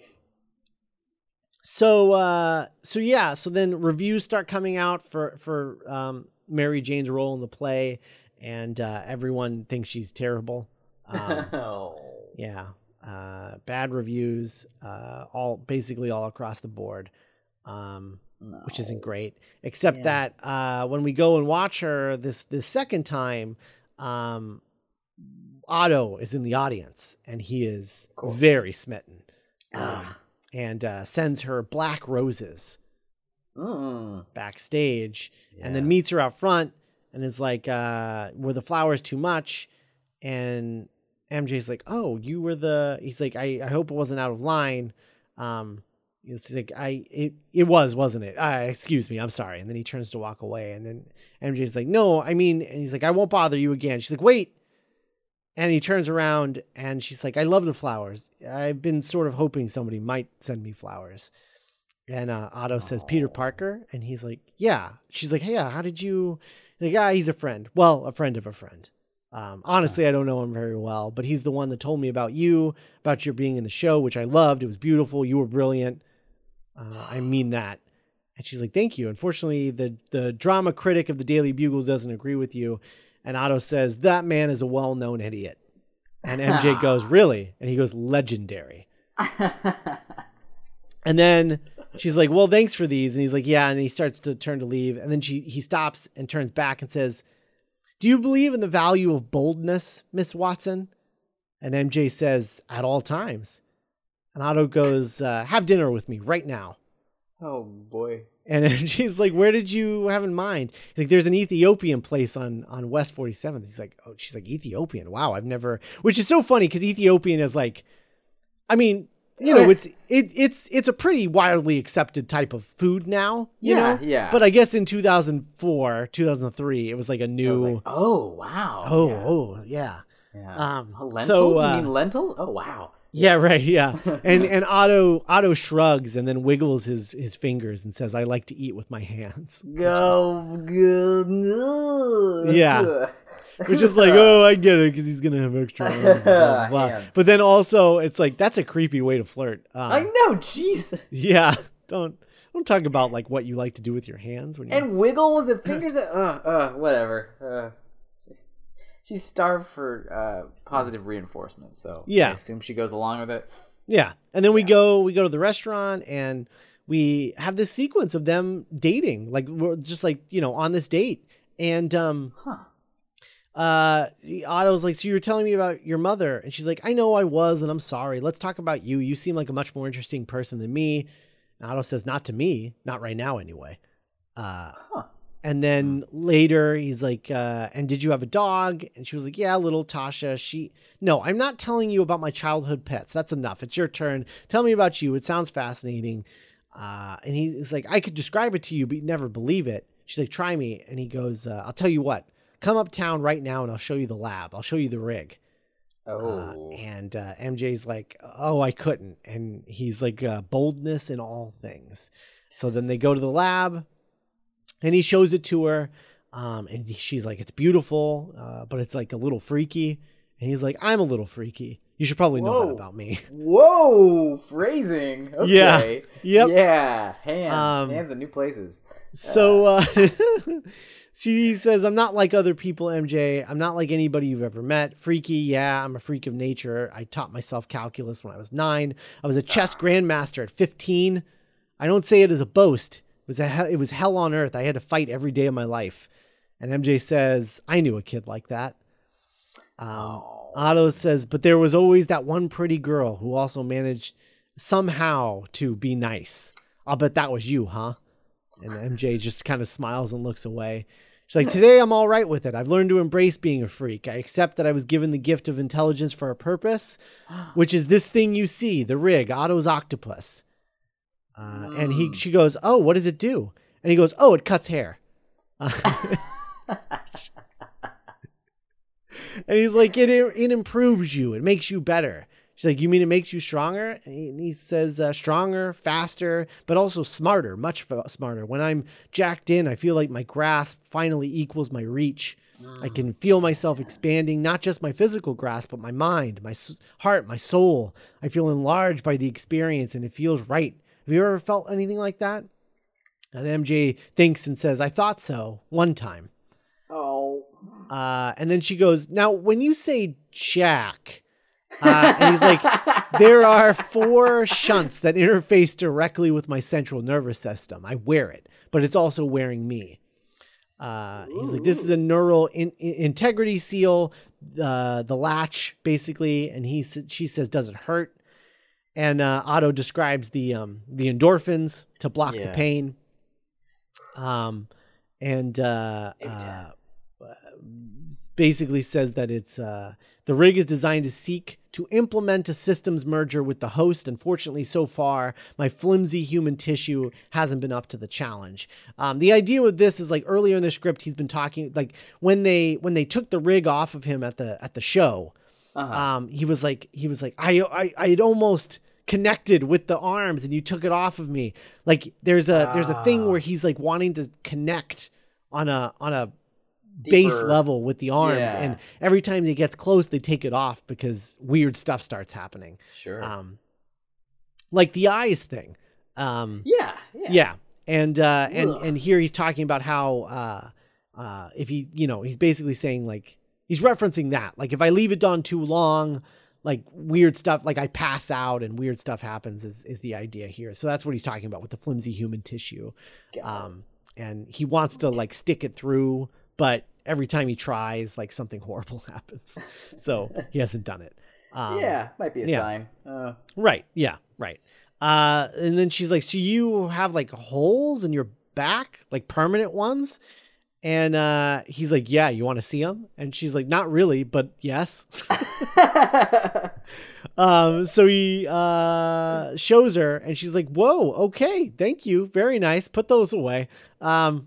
so uh so yeah, so then reviews start coming out for for um Mary Jane's role in the play and uh everyone thinks she's terrible. Um oh. yeah. Uh bad reviews uh all basically all across the board. Um which isn't great. Except Yeah. that uh, when we go and watch her this this second time, um, Otto is in the audience and he is very smitten, um, and uh, sends her black roses Mm. backstage, and then meets her out front and is like, uh, "Were the flowers too much?" And MJ's like, "Oh, you were the." He's like, "I I hope it wasn't out of line." Um, it's like I it it was, wasn't it? Uh, excuse me, I'm sorry. And then he turns to walk away, and then MJ's like, "No, I mean," and he's like, "I won't bother you again." She's like, "Wait." And he turns around and she's like, I love the flowers. I've been sort of hoping somebody might send me flowers. And uh, Otto says, Peter Parker. And he's like, Yeah. She's like, Hey, uh, how did you? Like, ah, he's a friend. Well, a friend of a friend. Um, honestly, I don't know him very well, but he's the one that told me about you, about your being in the show, which I loved. It was beautiful. You were brilliant. Uh, I mean that. And she's like, Thank you. Unfortunately, the, the drama critic of the Daily Bugle doesn't agree with you. And Otto says, That man is a well known idiot. And MJ goes, Really? And he goes, Legendary. And then she's like, "Well, thanks for these." And he's like, "Yeah." And he starts to turn to leave, and then she he stops and turns back and says, "Do you believe in the value of boldness, Miss Watson?" And MJ says, "At all times." And Otto goes, uh, "Have dinner with me right now." oh boy. And she's like, "Where did you have in mind?" He's like, "There's an Ethiopian place on on West 47th." He's like, "Oh," she's like, "Ethiopian? Wow, I've never." Which is so funny because Ethiopian is like, I mean, you know, it's it it's it's a pretty widely accepted type of food now. You Yeah, know? yeah. But I guess in 2004, 2003, it was like a new. was like, oh wow. oh, yeah. oh, yeah. Yeah. Um, Oh, lentils? so, uh, you mean lentil? Oh wow. Yeah, right. Yeah, and and Otto Otto shrugs and then wiggles his his fingers and says, "I like to eat with my hands." Go good. Yeah. Which is like, oh, I get it because he's gonna have extra arms. Blah, blah. But then also, it's like that's a creepy way to flirt. Um, I know, jeez. yeah, don't don't talk about like what you like to do with your hands when you. And wiggle with the fingers. That, uh, uh, whatever. Uh, she's starved for uh, positive reinforcement, so Yeah. I assume she goes along with it. Yeah. And then we go we go to the restaurant and we have this sequence of them dating. Like we're just like, you know, on this date. And um Huh. uh Otto's like, So you were telling me about your mother? And she's like, I know I was, and I'm sorry. Let's talk about you. You seem like a much more interesting person than me. And Otto says, Not to me, not right now anyway. Uh Huh. And then later he's like, uh, and did you have a dog? And she was like, Yeah, little Tasha. She no, I'm not telling you about my childhood pets. That's enough. It's your turn. Tell me about you. It sounds fascinating. Uh, and he's like, I could describe it to you, but you'd never believe it. She's like, Try me. And he goes, uh, I'll tell you what. Come uptown right now and I'll show you the lab. I'll show you the rig. Uh, Oh. and uh, MJ's like, oh, I couldn't. And he's like, uh, boldness in all things. So then they go to the lab and he shows it to her. Um, and she's like, it's beautiful, uh, but it's like a little freaky. And he's like, I'm a little freaky. You should probably know that about me. Whoa, phrasing. Yeah. Yep. Yeah, hands, Um, hands in new places. So uh, she says, I'm not like other people, MJ. I'm not like anybody you've ever met. Freaky, yeah, I'm a freak of nature. I taught myself calculus when I was nine. I was a chess grandmaster at 15. I don't say it as a boast. It was, a it was hell on earth. I had to fight every day of my life. And MJ says, I knew a kid like that. Um, Oh. Otto says, but there was always that one pretty girl who also managed somehow to be nice. I'll bet that was you, huh? And MJ just kind of smiles and looks away. She's like, Today I'm all right with it. I've learned to embrace being a freak. I accept that I was given the gift of intelligence for a purpose, which is this thing you see, the rig, Otto's octopus. Uh, and he, she goes, Oh, what does it do? And he goes, Oh, it cuts hair. and he's like, it, it improves you. It makes you better. She's like, you mean it makes you stronger? And he, and he says, uh, stronger, faster, but also smarter, much f- smarter. When I'm jacked in, I feel like my grasp finally equals my reach. I can feel myself expanding, not just my physical grasp, but my mind, my s- heart, my soul. I feel enlarged by the experience and it feels right. Have you ever felt anything like that? And MJ thinks and says, I thought so one time. Oh. Uh, and then she goes, Now, when you say Jack, uh, and he's like, There are four shunts that interface directly with my central nervous system. I wear it, but it's also wearing me. Uh, he's like, This is a neural in- in- integrity seal, uh, the latch, basically. And he she says, Does it hurt? And uh, Otto describes the um, the endorphins to block the pain. Um, and uh, uh, basically says that it's uh, the rig is designed to seek to implement a systems merger with the host. Unfortunately, so far, my flimsy human tissue hasn't been up to the challenge. Um, the idea with this is like earlier in the script, he's been talking like when they when they took the rig off of him at the at the show. Uh-huh. Um, he was like he was like I I I had almost connected with the arms and you took it off of me. Like there's a there's a thing where he's like wanting to connect on a on a base level with the arms Yeah. and every time he gets close they take it off because weird stuff starts happening Sure. um like the eyes thing um yeah. Yeah. yeah and uh and and here he's talking about how uh uh if he you know he's basically saying like he's referencing that like if i leave it on too long like weird stuff like i pass out and weird stuff happens is is the idea here so that's what he's talking about with the flimsy human tissue um and he wants to like stick it through but every time he tries like something horrible happens so he hasn't done it um, yeah. Might be a yeah. sign. Uh, Right. Yeah. Right. Uh, and then she's like, "So you have like holes in your back, like permanent ones?" And uh, he's like, "Yeah, you want to see him? And she's like, "Not really, but yes." um, so he uh, shows her, and she's like, "Whoa, okay, thank you, very nice. Put those away." Um,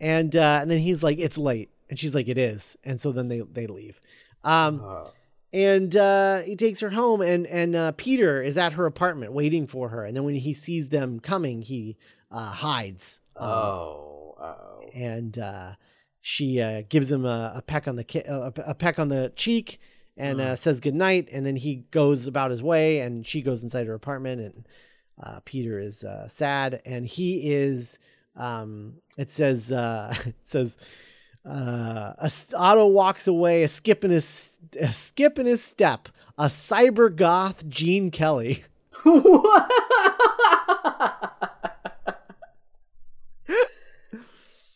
and uh, and then he's like, "It's late," and she's like, "It is." And so then they they leave. Um, uh, and uh, he takes her home and and uh, peter is at her apartment waiting for her and then when he sees them coming he uh, hides um, oh. Oh. and uh, she uh, gives him a, a peck on the ki- uh, a, a peck on the cheek and uh, says goodnight and then he goes about his way and she goes inside her apartment and uh, peter is uh, sad and he is um, it says uh, it says uh, Otto walks away, a skip in his a skip in his step, a cyber goth Gene Kelly.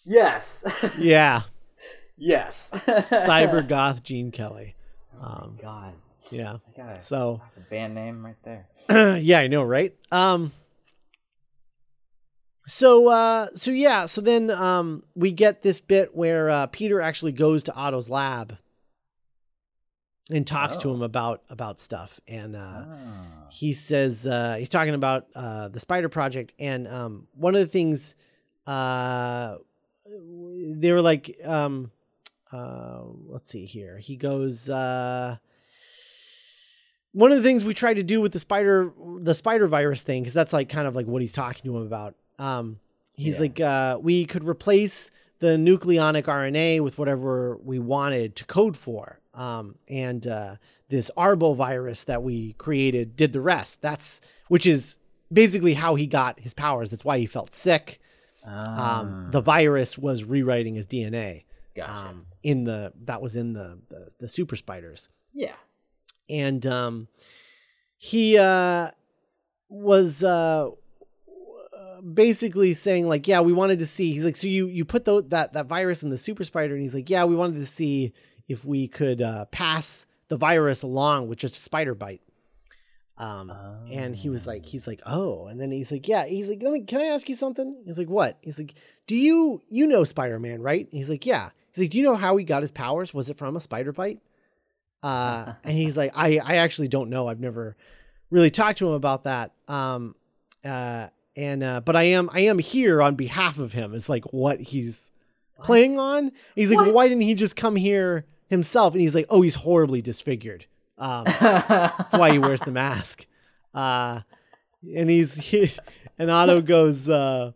yes. Yeah, yes. cyber goth Gene Kelly. Um, God. yeah. Gotta, So that's a band name right there. yeah, I know, right? Um. So uh, so yeah, so then um, we get this bit where uh, Peter actually goes to Otto's lab and talks to Oh. him about about stuff, and uh, Ah. he says uh, he's talking about uh, the spider project and um, one of the things uh, they were like um, uh, let's see here he goes uh, one of the things we tried to do with the spider the spider virus thing because that's like kind of like what he's talking to him about um, he's Yeah. like uh, we could replace the nucleonic RNA with whatever we wanted to code for. Um, and uh, this arbovirus that we created did the rest. That's which is basically how he got his powers. That's why he felt sick. Um, the virus was rewriting his DNA. Gotcha. Um, in the that was in the the, the super spiders yeah. and um, he uh, was uh, basically saying like, yeah, we wanted to see. He's like, so you you put tho- that that virus in the super spider, and he's like, yeah, we wanted to see if we could uh, pass the virus along with just a spider bite. Um, and he was like, he's like, oh, and then he's like, yeah, he's like, let me, can I ask you something? He's like, what? He's like, do you you know Spider Man, right? He's like, yeah. He's like, do you know how he got his powers? Was it from a spider bite? Uh, and he's like, I I actually don't know. I've never really talked to him about that. Um, uh, and uh, but I am I am here on behalf of him. It's like what he's playing on. He's like, well, why didn't he just come here himself? And he's like, oh, he's horribly disfigured. Um, that's why he wears the mask. Uh, and he's he, and Otto goes. Uh,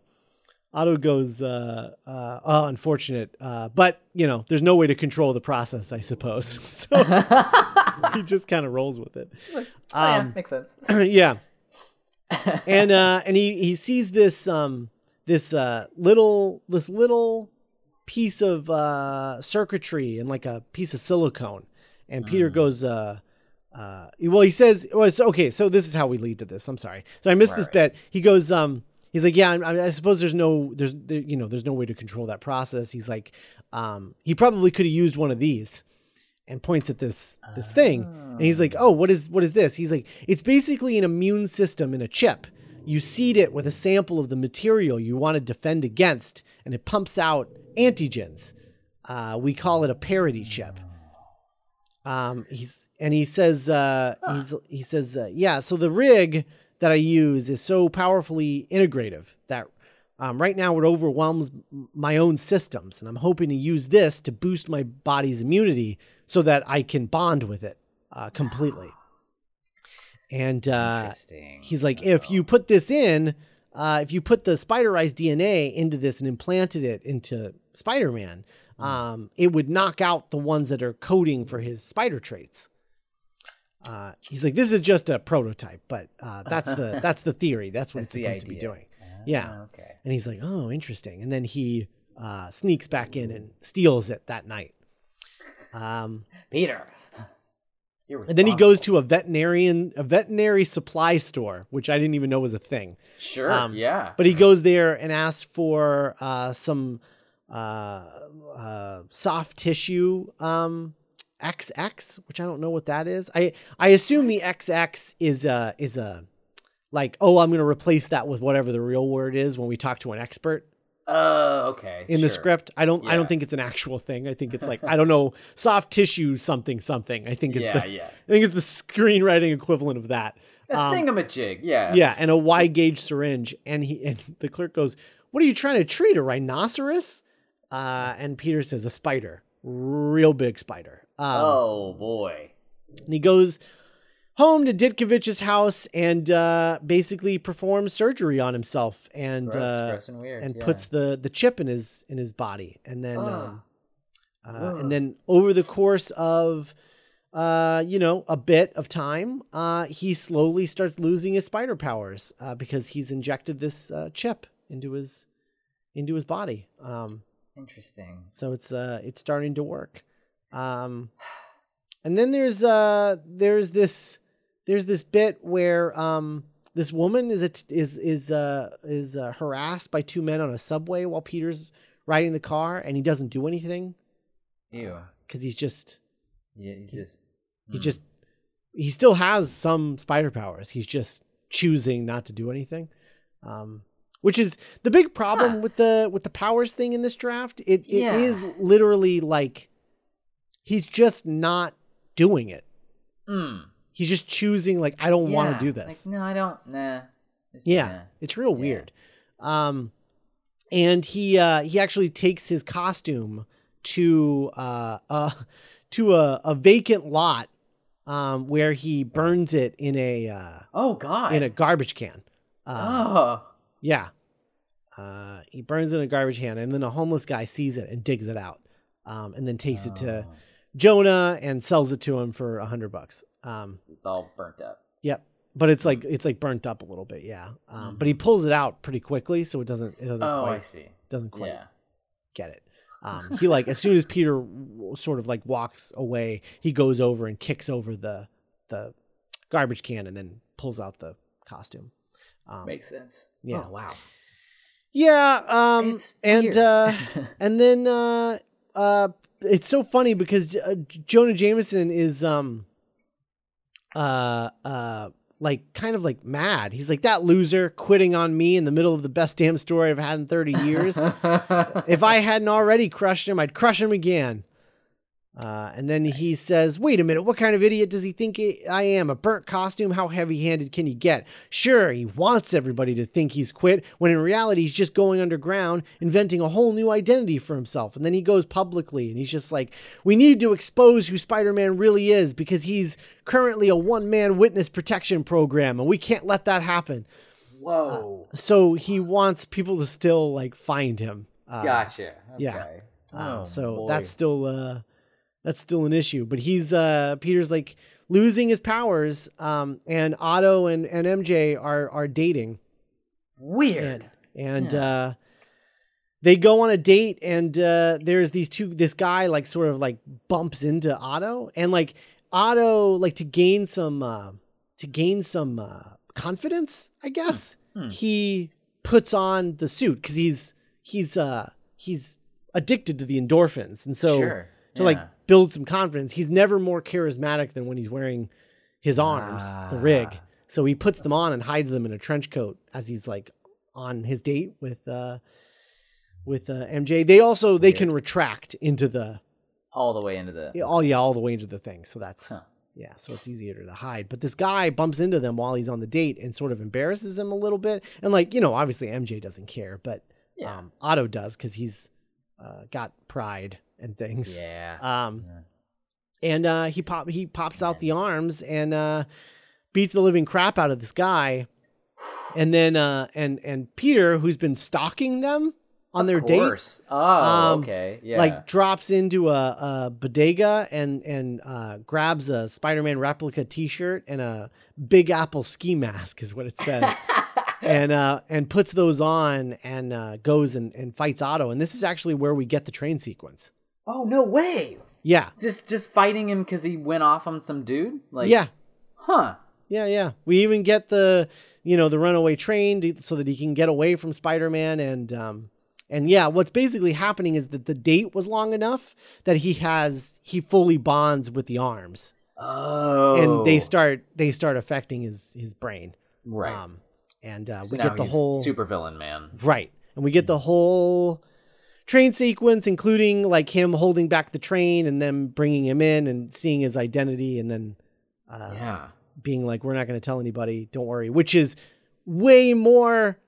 Otto goes, uh, uh, oh, unfortunate. Uh, but, you know, there's no way to control the process, I suppose. So he just kind of rolls with it. Oh, yeah, Um, makes sense. yeah. and uh and he he sees this um this uh little this little piece of uh circuitry and like a piece of silicone and peter goes uh uh well he says well, okay so this is how we lead to this. I'm sorry. So i missed this Right, bit. He goes um he's like yeah I, I suppose there's no there's there, you know there's no way to control that process. He's like um he probably could have used one of these and points at this this thing. And he's like oh what is what is this? He's like it's basically an immune system in a chip. You seed it with a sample of the material you want to defend against and it pumps out antigens. Uh, we call it a parity chip um, he's and he says uh, he's he says uh, yeah so the rig that i use is so powerfully integrative that um, right now it overwhelms my own systems and i'm hoping to use this to boost my body's immunity so that i can bond with it uh, completely. And uh, he's like if you put this in uh, if you put the spiderized dna into this and implanted it into spider-man um, it would knock out the ones that are coding for his spider traits uh, he's like this is just a prototype but uh, that's the that's the theory that's what That's it's supposed to be doing yeah Ah, Okay. and he's like, "Oh, interesting." And then he uh, sneaks back in and steals it that night. Um, Peter. And then he goes to a veterinarian, a veterinary supply store, which I didn't even know was a thing. Sure. um, yeah. But he goes there and asks for uh, some uh, uh, soft tissue um, XX, which I don't know what that is. I I assume the XX is a is a like oh I'm going to replace that with whatever the real word is when we talk to an expert. Oh, okay. in the script. I don't I don't think it's an actual thing. I think it's like I don't know soft tissue something something. I think it's Yeah, the yeah. I think it's the screenwriting equivalent of that. That thing of a Um, thingamajig. Yeah. yeah, and a Y gauge syringe. And he and the clerk goes, "What are you trying to treat? A rhinoceros?" Uh, and Peter says, "A spider, real big spider." Um, oh boy. and he goes home to Ditkovich's house and uh, basically performs surgery on himself and Gross, uh, gross and weird. and yeah. puts the the chip in his in his body and then um, uh, and then over the course of uh you know a bit of time uh he slowly starts losing his spider powers uh because he's injected this uh chip into his into his body um Interesting. so it's uh it's starting to work um and then there's uh there's this there's this bit where um this woman is a, is is uh is uh, harassed by two men on a subway while Peter's riding the car and he doesn't do anything Ew. cuz he's just Yeah. He's just. he mm. just he still has some spider powers he's just choosing not to do anything um which is the big problem Huh. with the with the powers thing in this draft it it Yeah. is literally like he's just not doing it Mm. he's just choosing like i don't want to do this Like, no, I don't. Nah. Just, yeah nah. it's real Yeah. weird um and he uh he actually takes his costume to uh uh to a, a vacant lot um where he burns it in a uh Oh God. in a garbage can uh, oh. Yeah uh he burns in a garbage can and then a homeless guy sees it and digs it out um and then takes it to Oh. jonah and sells it to him for a hundred bucks um It's all burnt up. Yep. But it's like it's like burnt up a little bit, yeah. Um, But he pulls it out pretty quickly, so it doesn't it doesn't Oh, I see. doesn't quite Yeah. get it. Um, he like as soon as Peter sort of like walks away, he goes over and kicks over the the garbage can and then pulls out the costume. Um, Makes sense. Yeah. Oh, wow. Yeah, um It's and uh and then uh uh it's so funny because uh, Jonah Jameson is um uh uh like kind of like mad. He's like that loser quitting on me in the middle of the best damn story I've had in 30 years. if I hadn't already crushed him, I'd crush him again. Uh, and then he says, Wait a minute, what kind of idiot does he think I- I am? A burnt costume? How heavy handed can you get? Sure, he wants everybody to think he's quit, when in reality, he's just going underground, inventing a whole new identity for himself. And then he goes publicly and he's just like, We need to expose who Spider Man really is because he's currently a one man witness protection program, and we can't let that happen. Whoa. So he wants people to still like find him. Uh, gotcha. yeah. Okay. um, Oh, so boy. that's still uh that's still an issue. But he's uh Peter's like losing his powers. Um and Otto and, and MJ are are dating. weird. And and Yeah. uh they go on a date and uh there's these two this guy like sort of like bumps into Otto and like Otto like to gain some uh to gain some uh confidence, I guess. Hmm. He puts on the suit cuz he's he's uh he's addicted to the endorphins. And so sure. to like yeah. Build some confidence. He's never more charismatic than when he's wearing his arms, the rig. Ah. So he puts them on and hides them in a trench coat as he's like on his date with uh with uh, MJ. They also they can retract into the all the way into the. all yeah all the way into the thing. So that's Huh. yeah, so it's easier to hide. But this guy bumps into them while he's on the date and sort of embarrasses him a little bit. And like you know, obviously MJ doesn't care, but Yeah. um, Otto does because he's uh, got pride and things. Yeah. Um, Yeah. and uh, he pop he pops out the arms and uh, beats the living crap out of this guy, and then uh, and and Peter, who's been stalking them on their of date, course. Oh, um, okay. Yeah. like drops into a, a bodega and and uh, grabs a Spider-Man replica T-shirt and a Big Apple ski mask is what it says. And uh, and puts those on and uh, goes and, and fights Otto. And this is actually where we get the train sequence. Oh no way! Yeah. Just just fighting him because he went off on some dude. Like yeah. Huh. Yeah, yeah. We even get the you know the runaway train to, so that he can get away from Spider-Man and um and yeah, what's basically happening is that the date was long enough that he has he fully bonds with the arms Oh. and they start they start affecting his his brain. right. Um and uh, so we get the whole super villain man. right. And we get the whole train sequence including like him holding back the train and then bringing him in and seeing his identity and then uh yeah. being like, we're not going to tell anybody, don't worry, which is way more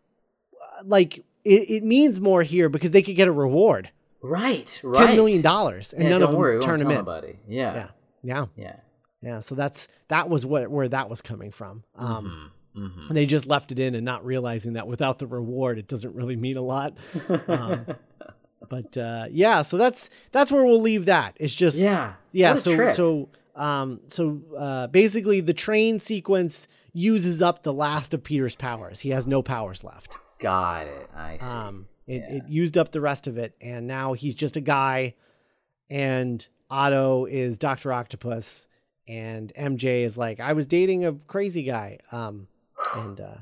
uh, like it, it means more here because they could get a reward Right. Right. $10 million and yeah, none don't of them worry, turn him in. nobody. Yeah. Yeah. Yeah. Yeah. Yeah. So that's, that was what, where that was coming from. Um, Mhm. and they just left it in and not realizing that without the reward, it doesn't really mean a lot. Um, but, uh, yeah, so that's, that's where we'll leave that. It's just, yeah. yeah so trip. so um so uh basically the train sequence uses up the last of peter's powers he has no powers left Got it. I see. um it, Yeah. it used up the rest of it and now he's just a guy and otto is dr octopus and mj is like i was dating a crazy guy um and uh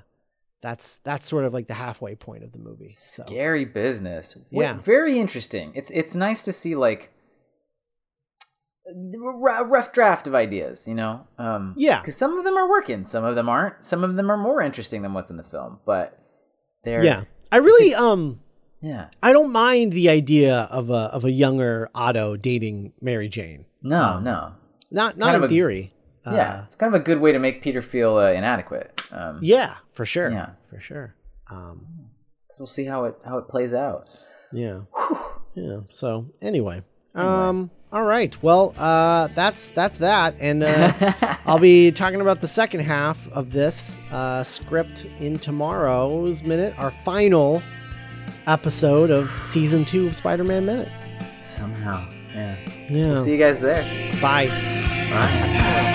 that's that's sort of like the halfway point of the movie so Scary business. Yeah. Very interesting. It's it's nice to see like a rough draft of ideas, you know? Um Yeah. Because some of them are working, some of them aren't. Some of them are more interesting than what's in the film, but they're yeah i really um yeah. I don't mind the idea of a of a younger Otto dating Mary Jane. No, Um, no. Not It's not in of yeah, Uh, it's kind of a good way to make Peter feel uh, inadequate. Um, yeah, for sure. Yeah. for sure. Um, so we'll see how it how it plays out. yeah, yeah. So anyway, um, all right. Well, uh, that's that's that, and uh, I'll be talking about the second half of this uh, script in tomorrow's minute, our final episode of season two of Spider-Man Minute. Somehow, yeah. Yeah. We'll see you guys there. Bye. Bye.